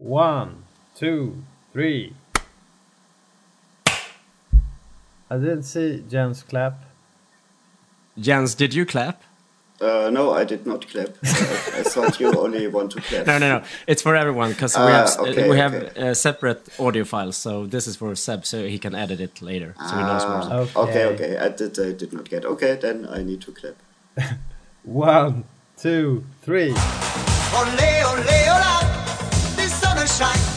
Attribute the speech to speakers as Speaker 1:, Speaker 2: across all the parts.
Speaker 1: One, two, three. I didn't see Jens clap.
Speaker 2: Jens, did you clap?
Speaker 3: Uh, no, I did not clap. I, I thought you only want to clap.
Speaker 2: No, no, no. It's for everyone because we
Speaker 3: Ah,
Speaker 2: have
Speaker 3: okay,
Speaker 2: we have
Speaker 3: okay.
Speaker 2: uh, separate audio files. So this is for Seb, so he can edit it later, so he knows where.
Speaker 3: Ah, okay, okay. I did. I did not get. Okay, then I need to clap.
Speaker 1: One, two, three.
Speaker 4: Olé, olé, olá, die Sonne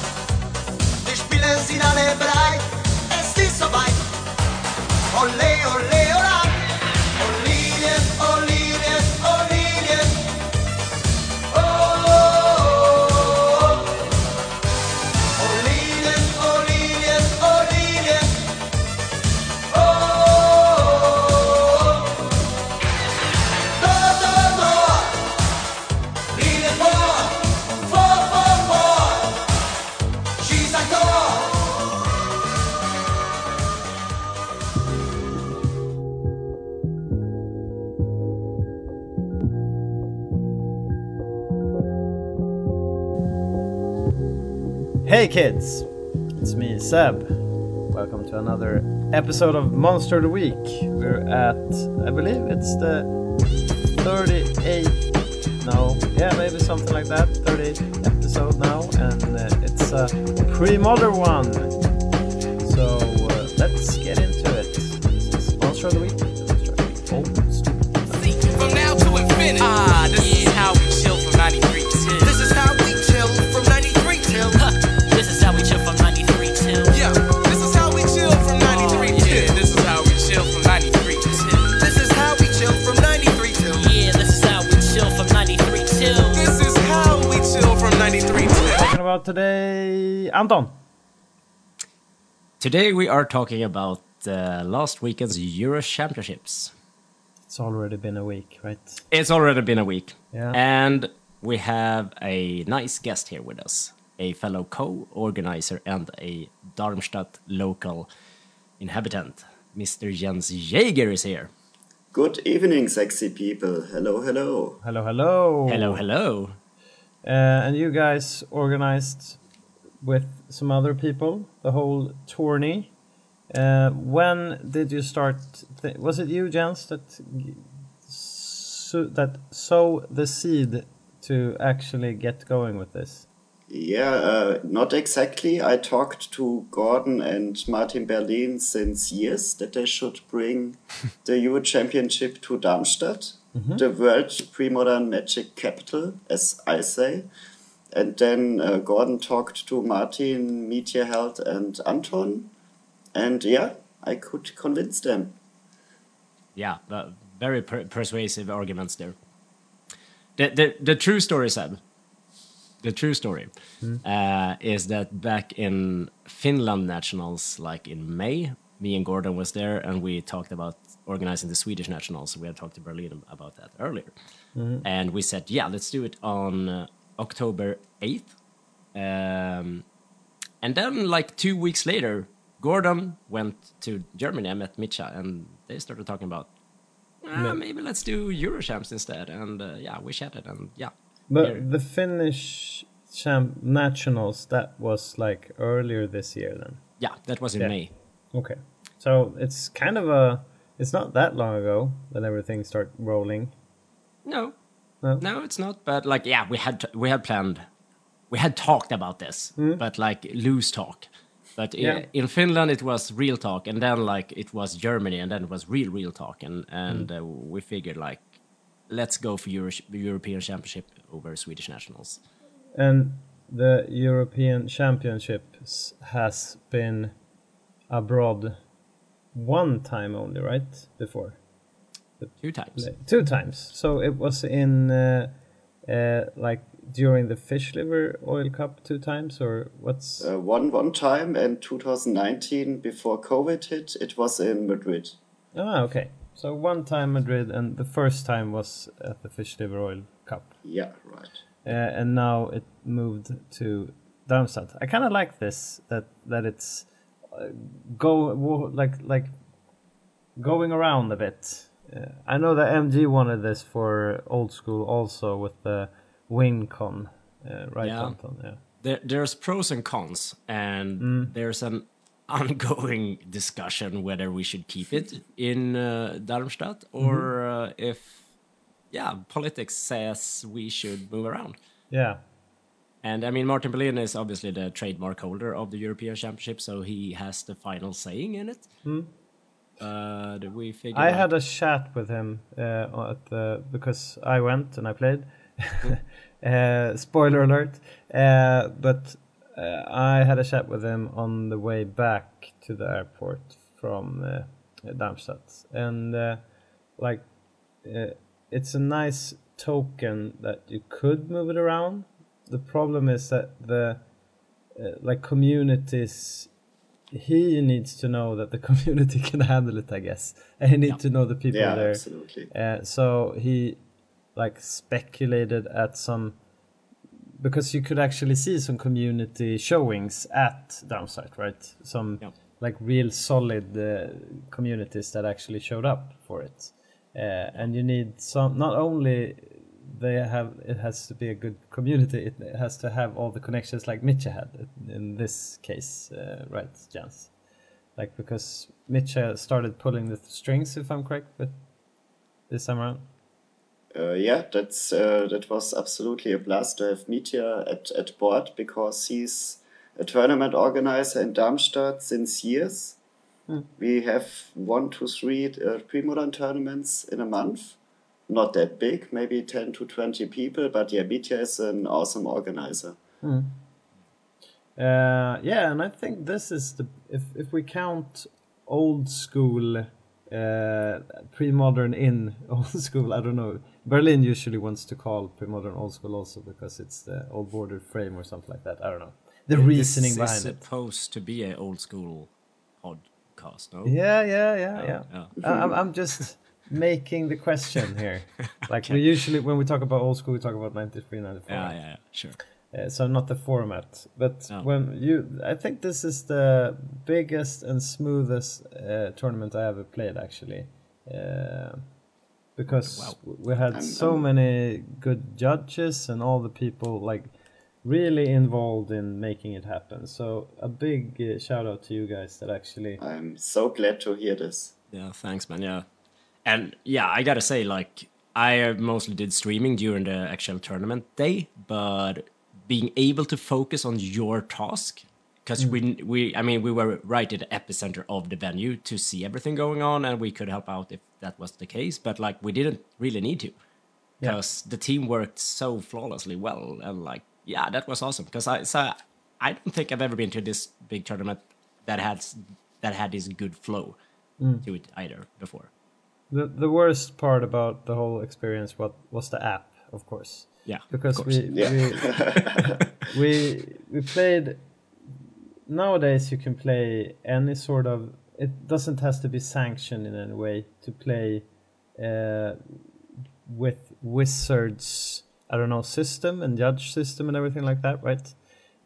Speaker 1: kids, it's me Seb. Welcome to another episode of Monster of the Week. We're at, I believe it's the 38th, no, yeah, maybe something like that, 38th episode now, and uh, it's a pre-modern one. So uh, let's get into it. This is Monster of the Week. Monster of the Week. Oh, stupid.
Speaker 5: From now to infinity. Ah, till.
Speaker 1: Talking about today, Anton.
Speaker 2: Today we are talking about uh, last weekend's Euro Championships.
Speaker 1: It's already been a week, right?
Speaker 2: It's already been a week,
Speaker 1: Yeah.
Speaker 2: and we have a nice guest here with us, a fellow co-organizer and a Darmstadt local inhabitant. Mr. Jens Jaeger is here.
Speaker 3: Good evening, sexy people. Hello, hello.
Speaker 1: Hello, hello.
Speaker 2: Hello, hello.
Speaker 1: Uh, and you guys organized with some other people the whole tourney. Uh, when did you start? Th- was it you, Jens, that so, that sow the seed to actually get going with this?
Speaker 3: Yeah, uh, not exactly. I talked to Gordon and Martin Berlin since years that they should bring the Euro Championship to Darmstadt, the world pre-modern magic capital, as I say. And then uh, Gordon talked to Martin, Meteor Held, and Anton. And yeah, I could convince them.
Speaker 2: Yeah, but very per- persuasive arguments there. The, the the true story, Seb. The true story uh, is that back in Finland nationals, like in May, me and Gordon was there, and we talked about organizing the Swedish nationals. We had talked to Berlin about that earlier, and we said, yeah, let's do it on uh, October eighth. Um, and then, like two weeks later, Gordon went to Germany. I met Mitcha, and they started talking about ah, maybe let's do Eurochamps instead. And uh, yeah, we chatted, and yeah,
Speaker 1: But
Speaker 2: Here.
Speaker 1: the Finnish champ nationals that was like earlier this year, then.
Speaker 2: yeah, that was in
Speaker 1: Yeah.
Speaker 2: May.
Speaker 1: Okay, so it's kind of a. It's not that long ago that everything started rolling.
Speaker 2: No,
Speaker 1: No?
Speaker 2: no, it's not. But like, yeah, we had we had planned, we had talked about this, but like loose talk. But?
Speaker 1: Yeah.
Speaker 2: in Finland, it was real talk, and then like it was Germany, and then it was real, real talk, and and
Speaker 1: Hmm.
Speaker 2: uh, we figured like, let's go for Euro- European Championship over Swedish nationals.
Speaker 1: And the European Championships has been abroad one time only, right? Before
Speaker 2: Two times.
Speaker 1: two times. So it was in uh, uh, like during the fish liver oil cup two times, or what's?
Speaker 3: Uh, one one time in 2019 before COVID hit, it was in Madrid.
Speaker 1: ah, okay. So one time Madrid, and the first time was at the fish liver oil cup.
Speaker 3: Yeah, right.
Speaker 1: uh, and now it moved to Darmstadt. I kind of like this that that it's go like like going around a bit. Uh, I know that MG wanted this for old school also with the WinCon Uh, right,
Speaker 2: Yeah.
Speaker 1: Anton? Yeah.
Speaker 2: there, there's pros and cons, and
Speaker 1: Mm.
Speaker 2: there's an ongoing discussion whether we should keep it in uh, Darmstadt or
Speaker 1: Mm-hmm.
Speaker 2: uh, if, yeah, politics says we should move around.
Speaker 1: Yeah.
Speaker 2: And I mean, Martin Berlin is obviously the trademark holder of the European Championship, so he has the final saying in it. Uh, did we figure?
Speaker 1: Hmm. I
Speaker 2: out-
Speaker 1: had a chat with him uh, at the because I went and I played. uh, spoiler alert! Uh, but uh, I had a chat with him on the way back to the airport from uh, Darmstadt, and uh, like uh, it's a nice token that you could move it around. The problem is that the uh, like communities he needs to know that the community can handle it, I guess. And he needs to know the people
Speaker 3: Yeah,
Speaker 1: there.
Speaker 3: absolutely.
Speaker 1: Uh, so he like speculated at some because you could actually see some community showings at Darmstadt, right? Some
Speaker 2: Yeah.
Speaker 1: like real solid uh, communities that actually showed up for it. Uh, and you need some not only they have it has to be a good community it has to have all the connections like Mitcha had in this case uh, right Jens like because Mitcha started pulling the strings if I'm correct but this time around
Speaker 3: Uh, yeah, that's uh, that was absolutely a blast to have Mitya at, at board because he's a tournament organizer in Darmstadt since years. We have one to three uh, pre-modern tournaments in a month. Not that big, maybe 10 to 20 people, but yeah, Mitya is an awesome organizer.
Speaker 1: Uh, yeah, and I think this is the if if we count old school, uh, pre-modern in old school. I don't know. Berlin usually wants to call pre-modern old school also because it's the old border frame or something like that. I don't know the reasoning
Speaker 2: this
Speaker 1: behind
Speaker 2: is
Speaker 1: it.
Speaker 2: supposed to be an old school podcast, no?
Speaker 1: Yeah, yeah, yeah, yeah.
Speaker 2: yeah.
Speaker 1: I- I'm I'm just making the question here. Like we usually when we talk about old school, we talk about 93, 94.
Speaker 2: yeah, yeah, yeah, sure.
Speaker 1: Uh, so not the format, but
Speaker 2: No.
Speaker 1: when you, I think this is the biggest and smoothest uh, tournament I ever played actually, uh, because
Speaker 2: Wow.
Speaker 1: we had
Speaker 3: I'm-
Speaker 1: so
Speaker 3: I'm-
Speaker 1: many good judges and all the people like really involved in making it happen. So a big uh, shout out to you guys that actually.
Speaker 3: I'm so glad to hear this.
Speaker 2: Yeah, thanks, man. Yeah, and yeah, I gotta say, like, I mostly did streaming during the actual tournament day, but being able to focus on your task, because mm. we we, I mean, we were right at the epicenter of the venue to see everything going on, and we could help out if that was the case. But like, we didn't really need to, because the team worked so flawlessly well, and like, yeah, that was awesome. Because I, so I don't think I've ever been to this big tournament that had that had this good flow mm. to it either before.
Speaker 1: The the worst part about the whole experience what was the app, of course.
Speaker 2: Yeah,
Speaker 1: because
Speaker 2: course.
Speaker 1: we,
Speaker 3: Yeah.
Speaker 1: we we we played nowadays you can play any sort of it doesn't has to be sanctioned in any way to play uh, with wizards i don't know system and judge system and everything like that right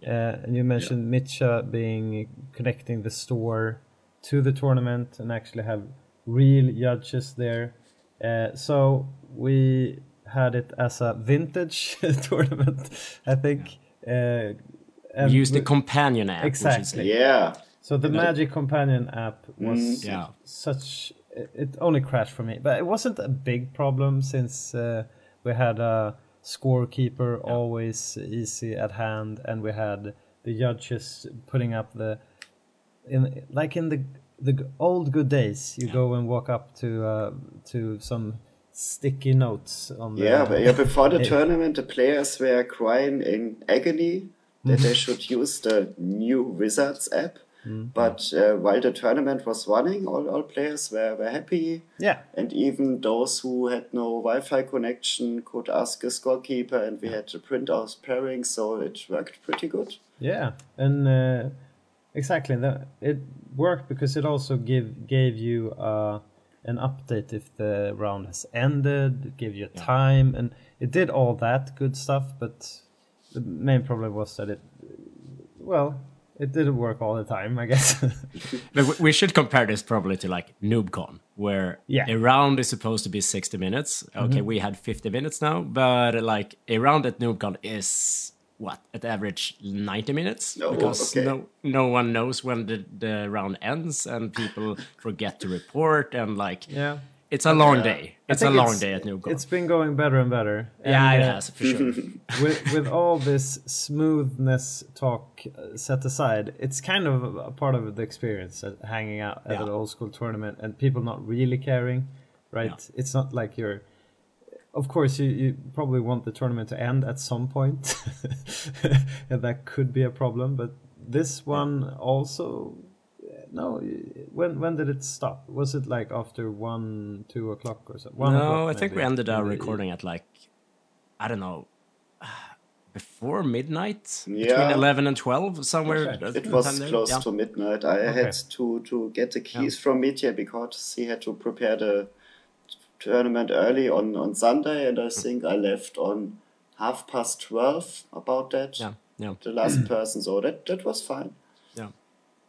Speaker 1: uh, and you mentioned Mitcha being connecting the store to the tournament and actually have real judges there. Uh, so we had it as a vintage tournament, I think. Uh, and
Speaker 2: use the
Speaker 1: we-
Speaker 2: companion app. we should say.
Speaker 1: Exactly.
Speaker 3: Yeah,
Speaker 1: so the Magic Companion app was
Speaker 3: Mm.
Speaker 2: Yeah.
Speaker 1: such it it only crashed for me, but it wasn't a big problem since uh, we had a scorekeeper always easy at hand, and we had the judges putting up the in like in the the old good days. You go and walk up to uh, to some sticky notes on the
Speaker 3: yeah, but yeah. Before the tournament, the players were crying in agony that they should use the new Wizards app. But uh, while the tournament was running, all, all players were, were happy.
Speaker 1: yeah.
Speaker 3: And even those who had no Wi-Fi connection could ask a scorekeeper, and we had to print out pairing, so it worked pretty good.
Speaker 1: Yeah, and uh, exactly that it worked because it also give gave you uh, an update if the round has ended, it gave you a time, and it did all that good stuff. But the main problem was that it, well, it didn't work all the time, I guess.
Speaker 2: But we- should compare this probably to like NoobCon, where
Speaker 1: Yeah. Mm-hmm.
Speaker 2: a round is supposed to be 60 minutes. Okay, we had 50 minutes now, but like a round at NoobCon is what at average 90 minutes
Speaker 3: Oh,
Speaker 2: because
Speaker 3: okay.
Speaker 2: no no one knows when the, the round ends and people forget to report and like
Speaker 1: Yeah.
Speaker 2: it's a long
Speaker 3: Yeah.
Speaker 2: day it's a long
Speaker 1: it's-
Speaker 2: day at Newcastle
Speaker 1: It's been going better and better.
Speaker 2: yeah it
Speaker 1: uh,
Speaker 2: has for sure
Speaker 1: with with all this smoothness talk uh, set aside, it's kind of a part of the experience uh, hanging out at
Speaker 2: Yeah.
Speaker 1: an old school tournament and people not really caring, right?
Speaker 2: Yeah.
Speaker 1: It's not like you're. Of course, you, you probably want the tournament to end at some point. point, and that could be a problem. But this one also, no. When when did it stop? Was it like after one, two o'clock or something? One
Speaker 2: no I think we ended our recording at like I don't know before midnight between
Speaker 3: Yeah.
Speaker 2: 11 and 12 somewhere
Speaker 1: Okay.
Speaker 3: It was close
Speaker 2: Yeah.
Speaker 3: to midnight. I
Speaker 1: Okay.
Speaker 3: had to, to get the keys from Mitya because he had to prepare the tournament early on, on Sunday, and I think I left on half past 12 about that.
Speaker 2: yeah yeah
Speaker 3: The last person, so that, that was fine.
Speaker 2: yeah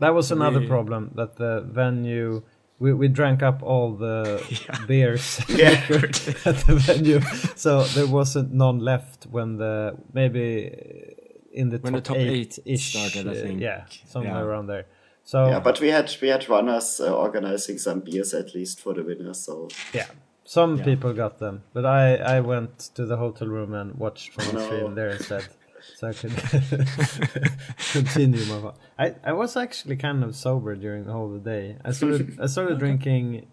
Speaker 1: That was another
Speaker 2: We-
Speaker 1: problem that the venue we, we drank up all the beers
Speaker 3: Yeah.
Speaker 1: at the venue, so there wasn't none left when the maybe in the
Speaker 2: When the
Speaker 1: top,
Speaker 2: top
Speaker 1: eight,
Speaker 2: eight
Speaker 1: ish
Speaker 2: started, I think.
Speaker 1: yeah, somewhere
Speaker 2: Yeah.
Speaker 1: around there. So
Speaker 3: Yeah, but we had we had runners uh, organizing some beers at least for the winners. So
Speaker 1: yeah, some
Speaker 2: Yeah.
Speaker 1: people got them, but I I went to the hotel room and watched from the stream there instead. So I could continue my. I, I was actually kind of sober during the whole day. I started I started drinking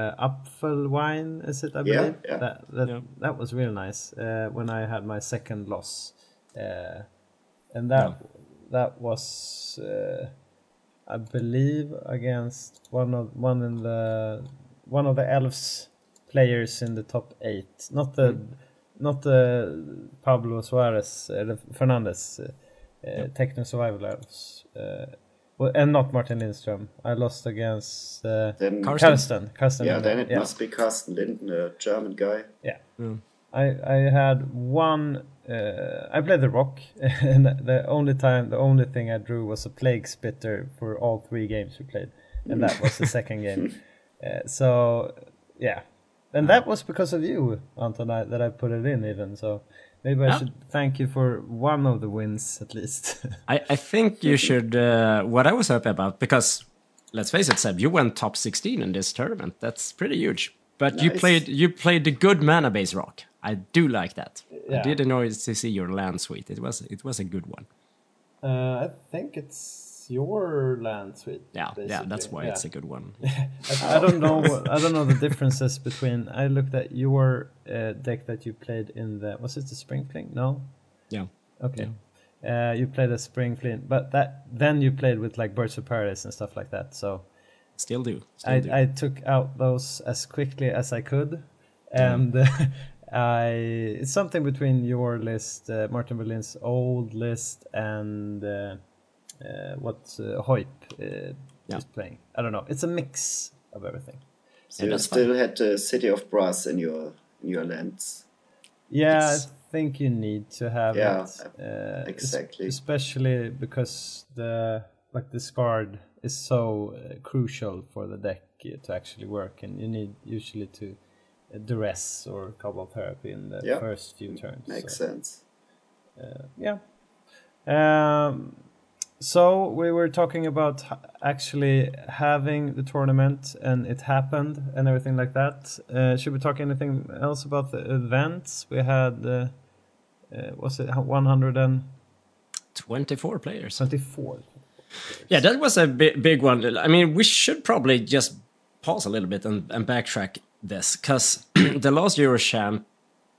Speaker 1: uh, Apfel wine. Is it? I believe
Speaker 3: yeah.
Speaker 1: that that,
Speaker 2: Yeah.
Speaker 1: that was real nice. Uh, when I had my second loss, uh, and that that was uh, I believe against one of one in the one of the elves players in the top eight. Not the not the Pablo Suarez, uh, the Fernandez, uh, uh, Techno Survival elves. Uh, well, and not Martin Lindström. I lost against uh,
Speaker 3: then
Speaker 2: Karsten.
Speaker 1: Karsten. Karsten.
Speaker 3: yeah,
Speaker 1: Lindner,
Speaker 3: then it
Speaker 1: yeah.
Speaker 3: must be Carsten Linden, a German guy.
Speaker 1: Yeah. I I had one. Uh, I played the rock, and the only time, the only thing I drew was a plague spitter for all three games we played, and that was the second game. Uh, so yeah, and that was because of you, Anton, I, that I put it in even. So maybe I
Speaker 2: Yeah.
Speaker 1: should thank you for one of the wins at least.
Speaker 2: I, I think you should. Uh, what I was happy about because let's face it, Seb, you went top 16 in this tournament. That's pretty huge. But you played you played the good mana base rock. I do like that. I
Speaker 1: Yeah.
Speaker 2: did enjoy to see your land suite. It was it was a good one.
Speaker 1: uh, I think it's your land suite.
Speaker 2: Yeah, yeah, that's why it's a good one.
Speaker 1: I, I don't know. I don't know the differences between. I looked at your uh, deck that you played in the. Was it the Spring Fling? No.
Speaker 2: Yeah.
Speaker 1: Okay. Uh, you played a Spring Fling, but that then you played with like Birds of Paradise and stuff like that. So
Speaker 2: Still do. Still
Speaker 1: I,
Speaker 2: do.
Speaker 1: I took out those as quickly as I could, and I it's something between your list, uh, Martin Berlin's old list, and uh, what uh, Hoyp uh,
Speaker 2: Yeah.
Speaker 1: is playing. I don't know. It's a mix of everything.
Speaker 3: So you
Speaker 2: that's
Speaker 3: still had the City of Brass in your in your lands.
Speaker 1: Yeah,
Speaker 2: Yes.
Speaker 1: I think you need to have
Speaker 3: Yeah,
Speaker 1: it. Uh,
Speaker 3: exactly.
Speaker 1: especially because the like the Scard is so uh, crucial for the deck to actually work, and you need usually to uh, duress or Cabal Therapy in the
Speaker 3: Yeah.
Speaker 1: first few turns.
Speaker 3: Makes
Speaker 1: so,
Speaker 3: sense.
Speaker 1: yeah. Um, so we were talking about actually having the tournament, and it happened, and everything like that. Uh, should we talk anything else about the events? We had, uh, uh, was it
Speaker 2: 124 players.
Speaker 1: twenty-four?
Speaker 2: Yeah, that was a bi- big one. I mean, we should probably just pause a little bit and, and backtrack this because the last Euro champ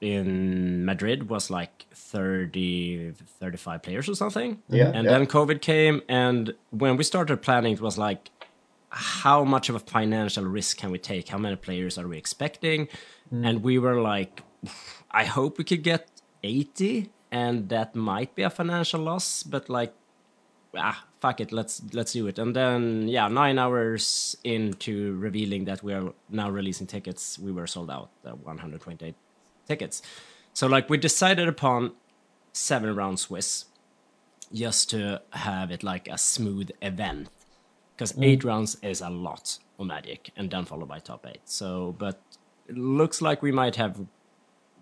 Speaker 2: in Madrid was like 30, 35 players or something.
Speaker 3: Yeah,
Speaker 2: And
Speaker 3: yeah.
Speaker 2: then COVID came, and when we started planning, it was like, how much of a financial risk can we take? How many players are we expecting? And we were like, I hope we could get 80, and that might be a financial loss, but like, ah, fuck it, let's let's do it. And then yeah, nine hours into revealing that we are now releasing tickets, we were sold out, uh, 128 tickets. So like we decided upon seven round Swiss, just to have it like a smooth event, because mm. eight rounds is a lot of Magic, and then followed by top eight. So, but it looks like we might have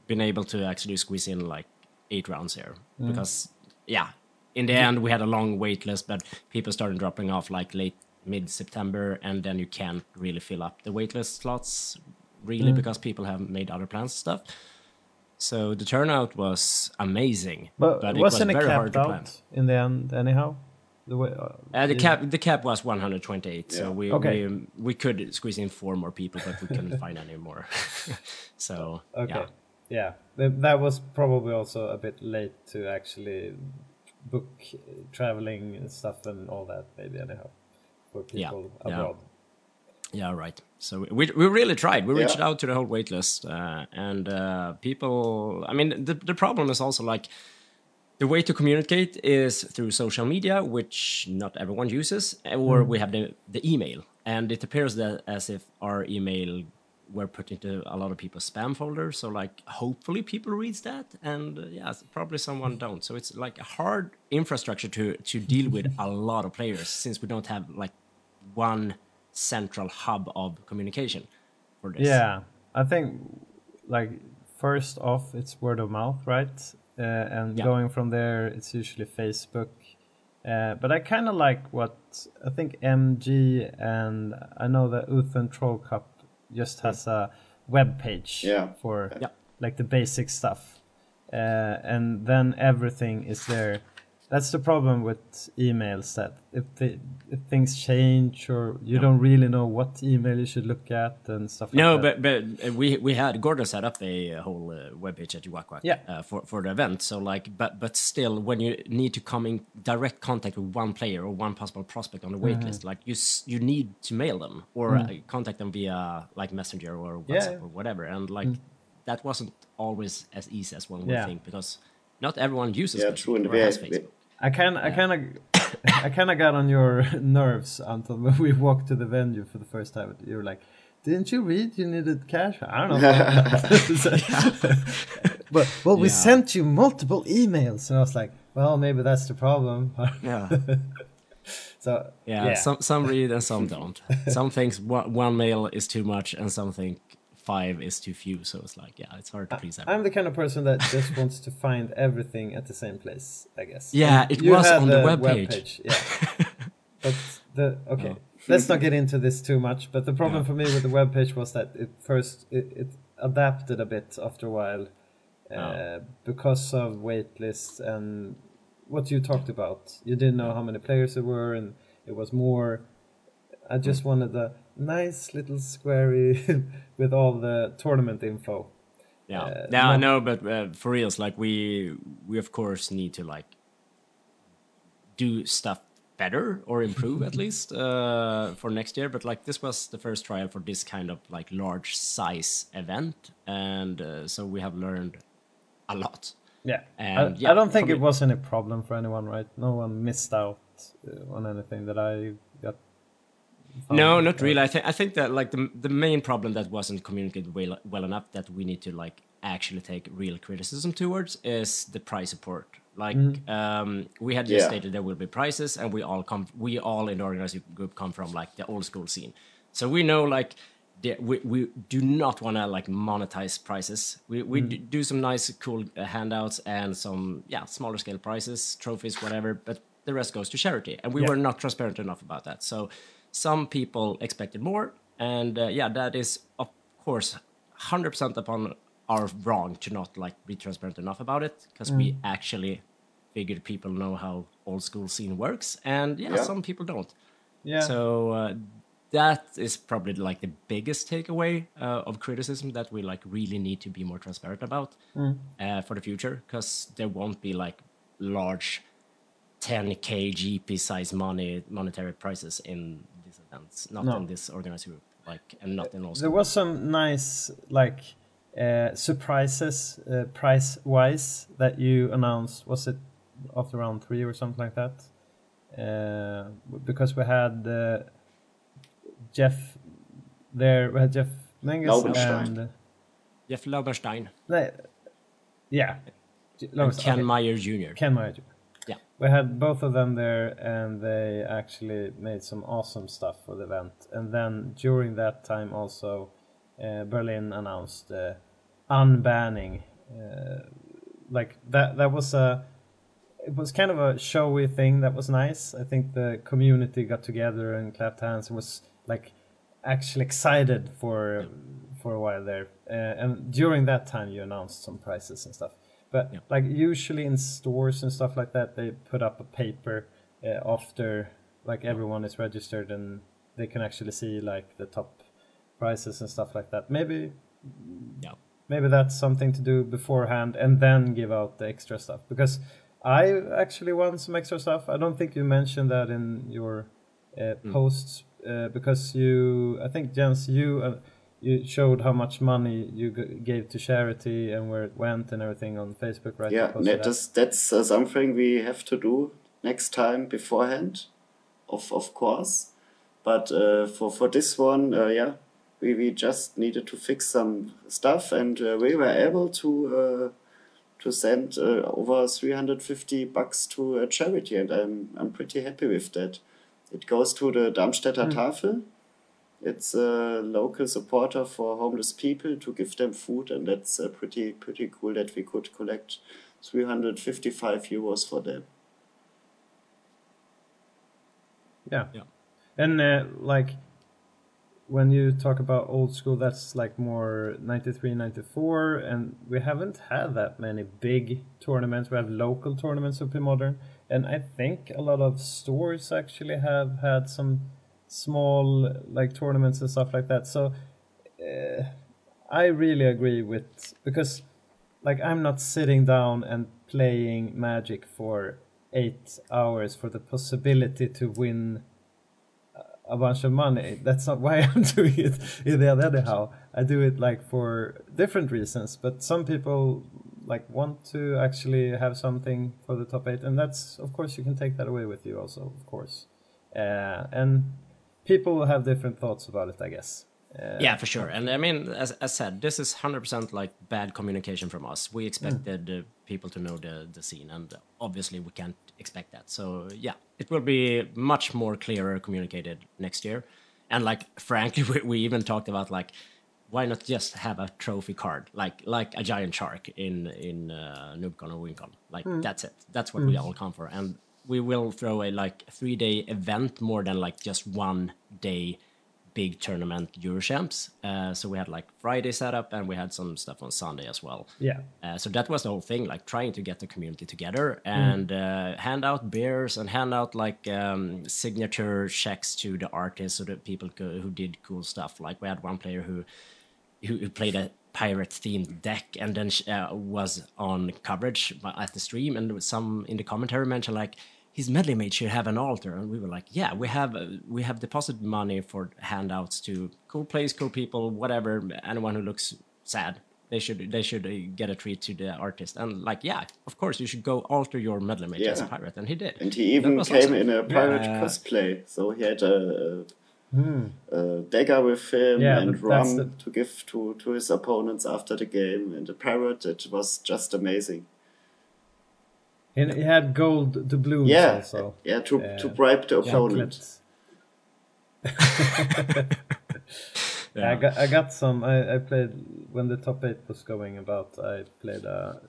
Speaker 2: been able to actually squeeze in like eight rounds here mm. because yeah, in the end, we had a long wait list, but people started dropping off like late mid September, and then you can't really fill up the wait list slots really mm. because people have made other plans and stuff. So the turnout was amazing,
Speaker 1: But,
Speaker 2: it
Speaker 1: wasn't
Speaker 2: was
Speaker 1: it
Speaker 2: very hard to plan.
Speaker 1: in the end anyhow? The way, uh,
Speaker 2: Uh, the cap the cap was 128, so
Speaker 3: Yeah.
Speaker 2: we,
Speaker 1: Okay.
Speaker 2: we we could squeeze in four more people, but we couldn't find any more. so
Speaker 1: Okay.
Speaker 2: yeah,
Speaker 1: Yeah. That was probably also a bit late to actually book uh, traveling and stuff and all that, maybe, anyhow, for people
Speaker 2: Yeah, yeah.
Speaker 1: abroad.
Speaker 2: Yeah, right. So we we really tried. We reached
Speaker 3: Yeah.
Speaker 2: out to the whole waitlist, uh, and uh, people. I mean, the the problem is also like the way to communicate is through social media, which not everyone uses, or we have the the email, and it appears that as if our email were put into a lot of people's spam folder. So like, hopefully people reads that, and uh, yeah, probably someone don't. So it's like a hard infrastructure to to deal with a lot of players since we don't have like one central hub of communication for this.
Speaker 1: Yeah, I think like first off, it's word of mouth, right? Uh, and
Speaker 2: Yeah.
Speaker 1: going from there, it's usually Facebook. Uh, but I kind of like what I think MG and I know that Uthen Troll Cup just has a web page
Speaker 3: Yeah.
Speaker 1: for
Speaker 2: Yeah.
Speaker 1: like the basic stuff, uh, and then everything is there. That's the problem with emails that if, they, if things change or you don't really know what email you should look at and stuff.
Speaker 2: No,
Speaker 1: like that.
Speaker 2: but but uh, we we had Gordon set up a uh, whole uh, webpage at Wack Wack
Speaker 1: Yeah.
Speaker 2: uh, for for the event. So like, but but still, when you need to come in direct contact with one player or one possible prospect on the
Speaker 1: Mm-hmm.
Speaker 2: list, like you you need to mail them or uh, contact them via like Messenger or WhatsApp
Speaker 1: Mm. Yeah. Mm.
Speaker 2: or whatever, and like that wasn't always as easy as one would
Speaker 1: Yeah.
Speaker 2: think because not everyone uses
Speaker 3: Yeah,
Speaker 2: Facebook
Speaker 3: true. And
Speaker 2: or
Speaker 3: we,
Speaker 2: has Facebook.
Speaker 1: I kind I kind of I kind of got on your nerves until when we walked to the venue for the first time. You were like, "Didn't you read you needed cash?" I don't know. but well, we
Speaker 2: Yeah.
Speaker 1: sent you multiple emails, and I was like, "Well, maybe that's the problem."
Speaker 2: Yeah.
Speaker 1: so
Speaker 2: Yeah, some some read and some don't. some things one, one mail is too much, and some think five is too few. So it's like, yeah, it's hard to please everyone.
Speaker 1: I'm the kind of person that just wants to find everything at the same place. I guess.
Speaker 2: Yeah, it
Speaker 1: you
Speaker 2: was on the webpage.
Speaker 1: Yeah. but the okay,
Speaker 2: No.
Speaker 1: let's not get into this too much. But the problem
Speaker 2: Yeah.
Speaker 1: for me with the webpage was that it first it, it adapted a bit after a while uh,
Speaker 2: Oh.
Speaker 1: because of wait lists and what you talked about. You didn't know how many players there were, and it was more. I
Speaker 2: Mm.
Speaker 1: just wanted a nice little squarey with all the tournament info.
Speaker 2: Yeah,
Speaker 1: Uh,
Speaker 2: yeah, but uh, for reals, like we we of course need to like do stuff better or improve at least uh, for next year. But like this was the first trial for this kind of like large size event, and uh, so we have learned a lot.
Speaker 1: Yeah,
Speaker 2: And,
Speaker 1: I,
Speaker 2: yeah,
Speaker 1: I don't think it was any problem for anyone, right? No one missed out uh, on anything that I got.
Speaker 2: No, not really. I think I think that like the the main problem that wasn't communicated well, well enough that we need to like actually take real criticism towards is the price support. Like um, we had just
Speaker 3: Yeah.
Speaker 2: stated there will be prices, and we all come. We all in the organizing group come from like the old school scene, so we know like. The, we, we do not want to like monetize prices. We we d- do some nice cool uh, handouts and some yeah smaller scale prizes, trophies, whatever. But the rest goes to charity, and we
Speaker 1: Yeah.
Speaker 2: were not transparent enough about that. So some people expected more, and uh, yeah, that is of course hundred percent upon our wrong to not like be transparent enough about it because we actually figured people know how old school scene works, and yeah,
Speaker 3: Yeah.
Speaker 2: some people don't.
Speaker 1: Yeah,
Speaker 2: So uh, that is probably like the biggest takeaway uh, of criticism that we like really need to be more transparent about uh, for the future because there won't be like large 10k GP size money monetary prices in events, not
Speaker 1: No.
Speaker 2: in this organized group, like and not in also.
Speaker 1: there was some nice like uh, surprises uh, price wise that you announced. Was it after round three or something like that? Uh, because we had uh, Jeff there. We had Jeff Menges and
Speaker 2: Jeff Laubenstein
Speaker 1: Nej, yeah,
Speaker 2: and Ken
Speaker 1: okay.
Speaker 2: Meyer Jr.
Speaker 1: Ken Meyer.
Speaker 2: Yeah.
Speaker 1: We had both of them there, and they actually made some awesome stuff for the event. And then during that time, also, uh, Berlin announced uh, unbanning. Uh, like that. That was a it was kind of a showy thing that was nice. I think the community got together and clapped hands and was like actually excited for for a while there. Uh, and during that time, you announced some prices and stuff. But
Speaker 2: Yeah.
Speaker 1: like usually in stores and stuff like that, they put up a paper uh, after like everyone is registered and they can actually see like the top prices and stuff like that. Maybe
Speaker 2: Yeah.
Speaker 1: maybe that's something to do beforehand and then give out the extra stuff because I actually won some extra stuff. I don't think you mentioned that in your uh, posts uh, because you, I think Jens, you uh, you showed how much money you gave to charity and where it went and everything on Facebook, right?
Speaker 3: Yeah, that
Speaker 1: that.
Speaker 3: is, that's uh, something we have to do next time beforehand, of of course. But uh, for for this one, uh, yeah, we, we just needed to fix some stuff, and uh, we were able to uh, to send uh, over three hundred fifty bucks to a charity, and I'm I'm pretty happy with that. It goes to the Darmstädter Tafel. It's a local supporter for homeless people to give them food, and that's uh, pretty pretty cool that we could collect 355 euros for them.
Speaker 1: Yeah.
Speaker 2: Yeah.
Speaker 1: And uh, like when you talk about old school, that's like more 93, 94, and we haven't had that many big tournaments. We have local tournaments of Modern, and I think a lot of stores actually have had some small like tournaments and stuff like that. So uh, I really agree with because like I'm not sitting down and playing Magic for eight hours for the possibility to win a bunch of money. That's not why I'm doing it other anyhow. I do it like for different reasons, but some people like want to actually have something for the top eight, and that's of course you can take that away with you also, of course. Uh, and people will have different thoughts about it, I guess. Uh,
Speaker 2: Yeah, for sure. And I mean, as I said, this is 100% like bad communication from us. We expected uh, people to know the, the scene, and obviously we can't expect that. So, yeah, it will be much more clearer communicated next year. And like, frankly, we, we even talked about like, why not just have a trophy card, like like a giant shark in in uh, NoobCon or WinCon? Like that's it. That's what we all come for, and we will throw a like three day event more than like just one day big tournament Eurochamps. Uh, so we had like Friday set up and we had some stuff on Sunday as well.
Speaker 1: Yeah.
Speaker 2: Uh, so that was the whole thing, like trying to get the community together and uh, hand out beers and hand out like um, signature checks to the artists so that people co- who did cool stuff. Like we had one player who who, who played a pirate themed deck and then uh, was on coverage at the stream and some in the commentary mentioned like his Meddling Mage should have an altar. And we were like yeah we have uh, we have deposited money for handouts to cool plays cool people whatever. Anyone who looks sad they should they should uh, get a treat to the artist. And like yeah of course you should go alter your Meddling Mage as a pirate. And he did.
Speaker 3: And he even came
Speaker 2: awesome.
Speaker 3: in a pirate
Speaker 2: Yeah.
Speaker 3: cosplay, so he had a, a dagger with him
Speaker 1: Hmm. Yeah,
Speaker 3: and rum
Speaker 1: the-
Speaker 3: to give to, to his opponents after the game, and a parrot. It was just amazing.
Speaker 1: And he had gold doubloons
Speaker 3: Yeah,
Speaker 1: also.
Speaker 3: yeah, to
Speaker 1: Uh,
Speaker 3: to bribe the opponent.
Speaker 1: chocolates. I got I got some. I, I played when the top eight was going about. I played a,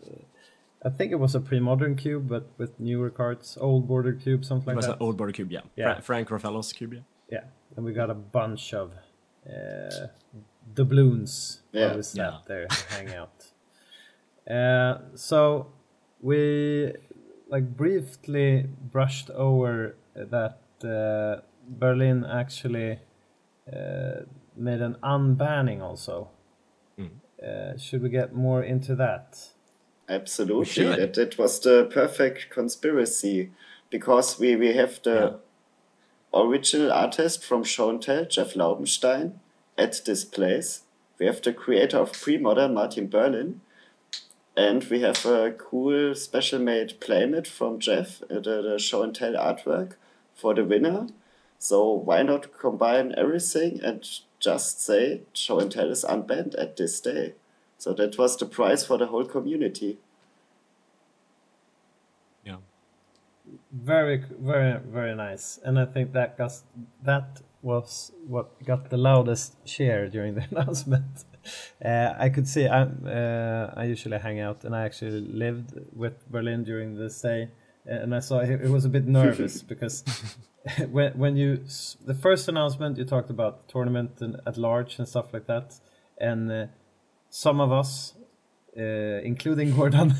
Speaker 1: I think it was a pre-modern cube, but with newer cards, old border cube, something
Speaker 2: it
Speaker 1: like
Speaker 2: was
Speaker 1: that.
Speaker 2: an old border cube yeah,
Speaker 1: Yeah.
Speaker 2: Fra- frank Raffaello's cube yeah
Speaker 1: Yeah, and we got a bunch of uh, doubloons while
Speaker 3: Yeah.
Speaker 1: we sat
Speaker 2: Yeah.
Speaker 1: there and hang out. Uh, so we like briefly brushed over that uh, Berlin actually uh, made an unbanning also. Uh, should we get more into that?
Speaker 3: Absolutely,
Speaker 2: should.
Speaker 3: that that was the perfect conspiracy, because we we have the original artist from Show and Tell, Jeff Laubenstein, at this place. We have the creator of pre-modern, Martin Berlin, and we have a cool special made playmat from Jeff, uh, the, the Show and Tell artwork for the winner. So why not combine everything and just say Show and Tell is unbanned at this day? So that was the prize for the whole community.
Speaker 2: yeah
Speaker 1: Very, very, very nice. And I think that got, that was what got the loudest cheer during the announcement. Uh, I could see. I uh, I usually hang out, and I actually lived with Berlin during the day. and I saw he was a bit nervous because when when you the first announcement you talked about the tournament and at large and stuff like that, and uh, some of us, uh, including Gordon,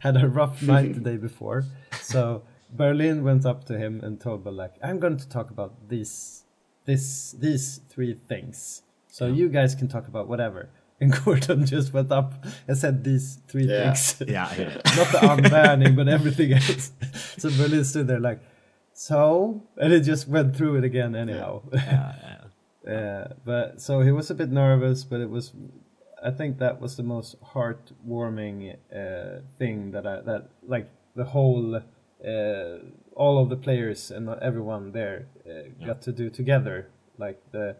Speaker 1: had a rough night the day before. So Berlin went up to him and told like, "I'm going to talk about these this these three things, so you guys can talk about whatever." And Gordon just went up and said these three
Speaker 3: Yeah.
Speaker 1: things.
Speaker 2: Yeah, yeah.
Speaker 1: Not the unbanning, but everything else. So Berlin stood there like, so, and it just went through it again anyhow. Yeah, yeah, Uh, but so he was a bit nervous, but it was, I think that was the most heartwarming uh, thing that I that like the whole, all of the players and everyone there uh, got to do together, like the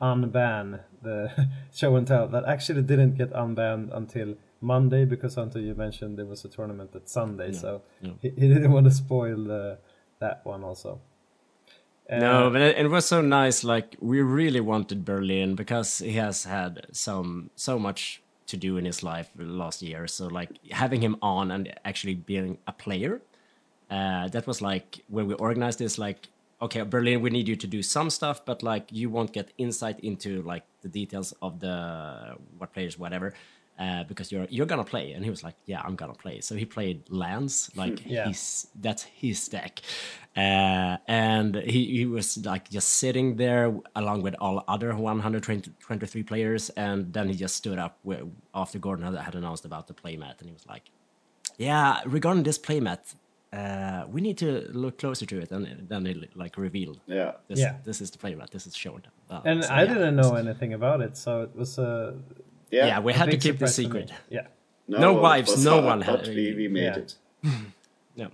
Speaker 1: unban the show and tell that actually didn't get unbanned until Monday because until you mentioned there was a tournament at Sunday, so
Speaker 2: yeah.
Speaker 1: He, he didn't want to spoil uh, that one also.
Speaker 2: No,
Speaker 1: Uh,
Speaker 2: but it, it was so nice. Like we really wanted Berlin because he has had some so much to do in his life last year. So like having him on and actually being a player, uh, that was like when we organized this. Like, okay, Berlin, we need you to do some stuff, but like you won't get insight into like the details of the what players, whatever. Uh, because you're you're gonna play, and he was like, "Yeah, I'm gonna play." So he played lands, like
Speaker 1: Yeah.
Speaker 2: he's that's his deck, uh, and he, he was like just sitting there along with all other 123 players, and then he just stood up after Gordon had announced about the playmat, and he was like, "Yeah, regarding this playmat, uh, we need to look closer to it." And then he like revealed,
Speaker 3: Yeah.
Speaker 2: "This
Speaker 1: Yeah.
Speaker 2: this is the playmat. This is shown." Uh,
Speaker 1: and
Speaker 2: so,
Speaker 1: I
Speaker 2: yeah.
Speaker 1: didn't know anything about it, so it was a
Speaker 3: Yeah.
Speaker 2: Yeah, we
Speaker 1: a
Speaker 2: had to keep the
Speaker 1: surprise to me.
Speaker 2: secret.
Speaker 1: Yeah,
Speaker 2: No
Speaker 3: it
Speaker 2: wives, no
Speaker 3: hard,
Speaker 2: one had-
Speaker 3: we, we made
Speaker 1: Yeah.
Speaker 3: it.
Speaker 2: Yeah,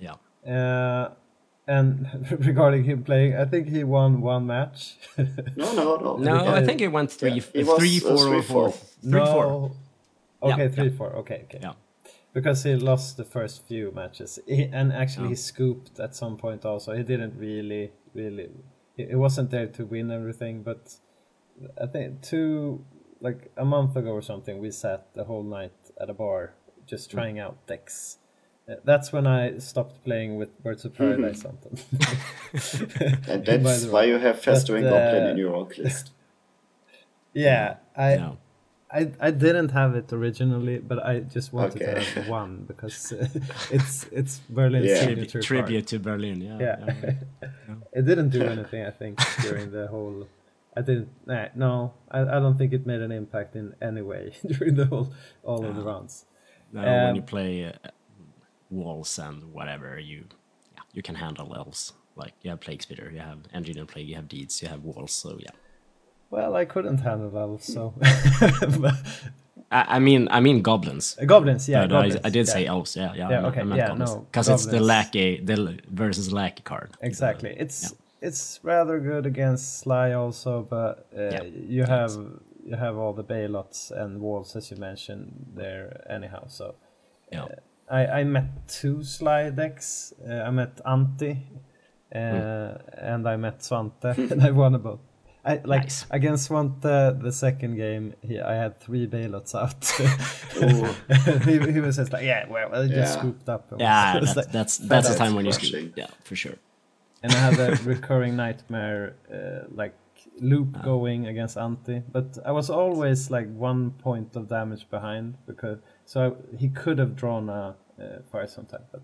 Speaker 2: yeah.
Speaker 1: uh, and regarding him playing, I think he won one match.
Speaker 3: No, no, no.
Speaker 2: No, I think it went three,
Speaker 3: Yeah, it was,
Speaker 2: three,
Speaker 3: uh,
Speaker 2: four, or four,
Speaker 3: four.
Speaker 2: three, four.
Speaker 1: okay,
Speaker 2: Yeah,
Speaker 1: three, four. Okay, okay.
Speaker 2: Yeah.
Speaker 1: Because he lost the first few matches, he, and actually
Speaker 2: Oh.
Speaker 1: he scooped at some point. Also, he didn't really, really. He, he wasn't there to win everything, but I think two, like a month ago or something, we sat the whole night at a bar just
Speaker 2: Hmm.
Speaker 1: trying out decks. Uh, That's when I stopped playing with Birds of Paradise, Anton.
Speaker 3: And that's why you have Festering
Speaker 1: But,
Speaker 3: Goblin
Speaker 1: uh,
Speaker 3: in your orc list.
Speaker 1: yeah, I,
Speaker 2: No.
Speaker 1: I I didn't have it originally, but I just wanted
Speaker 3: Okay.
Speaker 1: to have one because uh, it's it's Berlin's
Speaker 3: Yeah.
Speaker 1: signature
Speaker 2: Tribu-
Speaker 1: card.
Speaker 2: tribute to Berlin. Yeah.
Speaker 1: Yeah, it didn't do anything. I think during the whole. I didn't. Nah, no, I, I don't think it made an impact in any way during the whole all of the rounds.
Speaker 2: No, when
Speaker 1: Um,
Speaker 2: you play uh, walls and whatever, you yeah, you can handle elves. Like you have plague spitter, you have Engineered Plague, you have deeds, you have walls. So yeah.
Speaker 1: Well, I couldn't handle elves, so
Speaker 2: I, I mean, I mean goblins.
Speaker 1: goblins. Yeah, goblins.
Speaker 2: I, I did
Speaker 1: yeah.
Speaker 2: say elves. Yeah, yeah.
Speaker 1: Yeah, okay, yeah,
Speaker 2: goblins.
Speaker 1: no,
Speaker 2: because it's the lackey, the versus lackey card.
Speaker 1: Exactly. It's it's rather good against Sly also, but uh,
Speaker 2: Yeah.
Speaker 1: you have you have all the Baloths and walls as you mentioned there anyhow. So
Speaker 2: Yeah.
Speaker 1: I I met two Sly decks. Uh, I met Anti, uh,
Speaker 2: Hmm.
Speaker 1: and I met Svante, and I won about. I like
Speaker 2: Nice.
Speaker 1: against Svante the second game. He, I had three Baloths out. he, he was just like, yeah, well, I just
Speaker 3: Yeah.
Speaker 1: scooped up. and
Speaker 2: Yeah, that's
Speaker 1: like,
Speaker 2: that's, that's the time when you
Speaker 3: crushing.
Speaker 2: scoop. Yeah, for sure.
Speaker 1: and I had a recurring nightmare uh, like loop
Speaker 2: Ah.
Speaker 1: going against Anti, but I was always like one point of damage behind because so I, he could have drawn a uh, fire sometime. But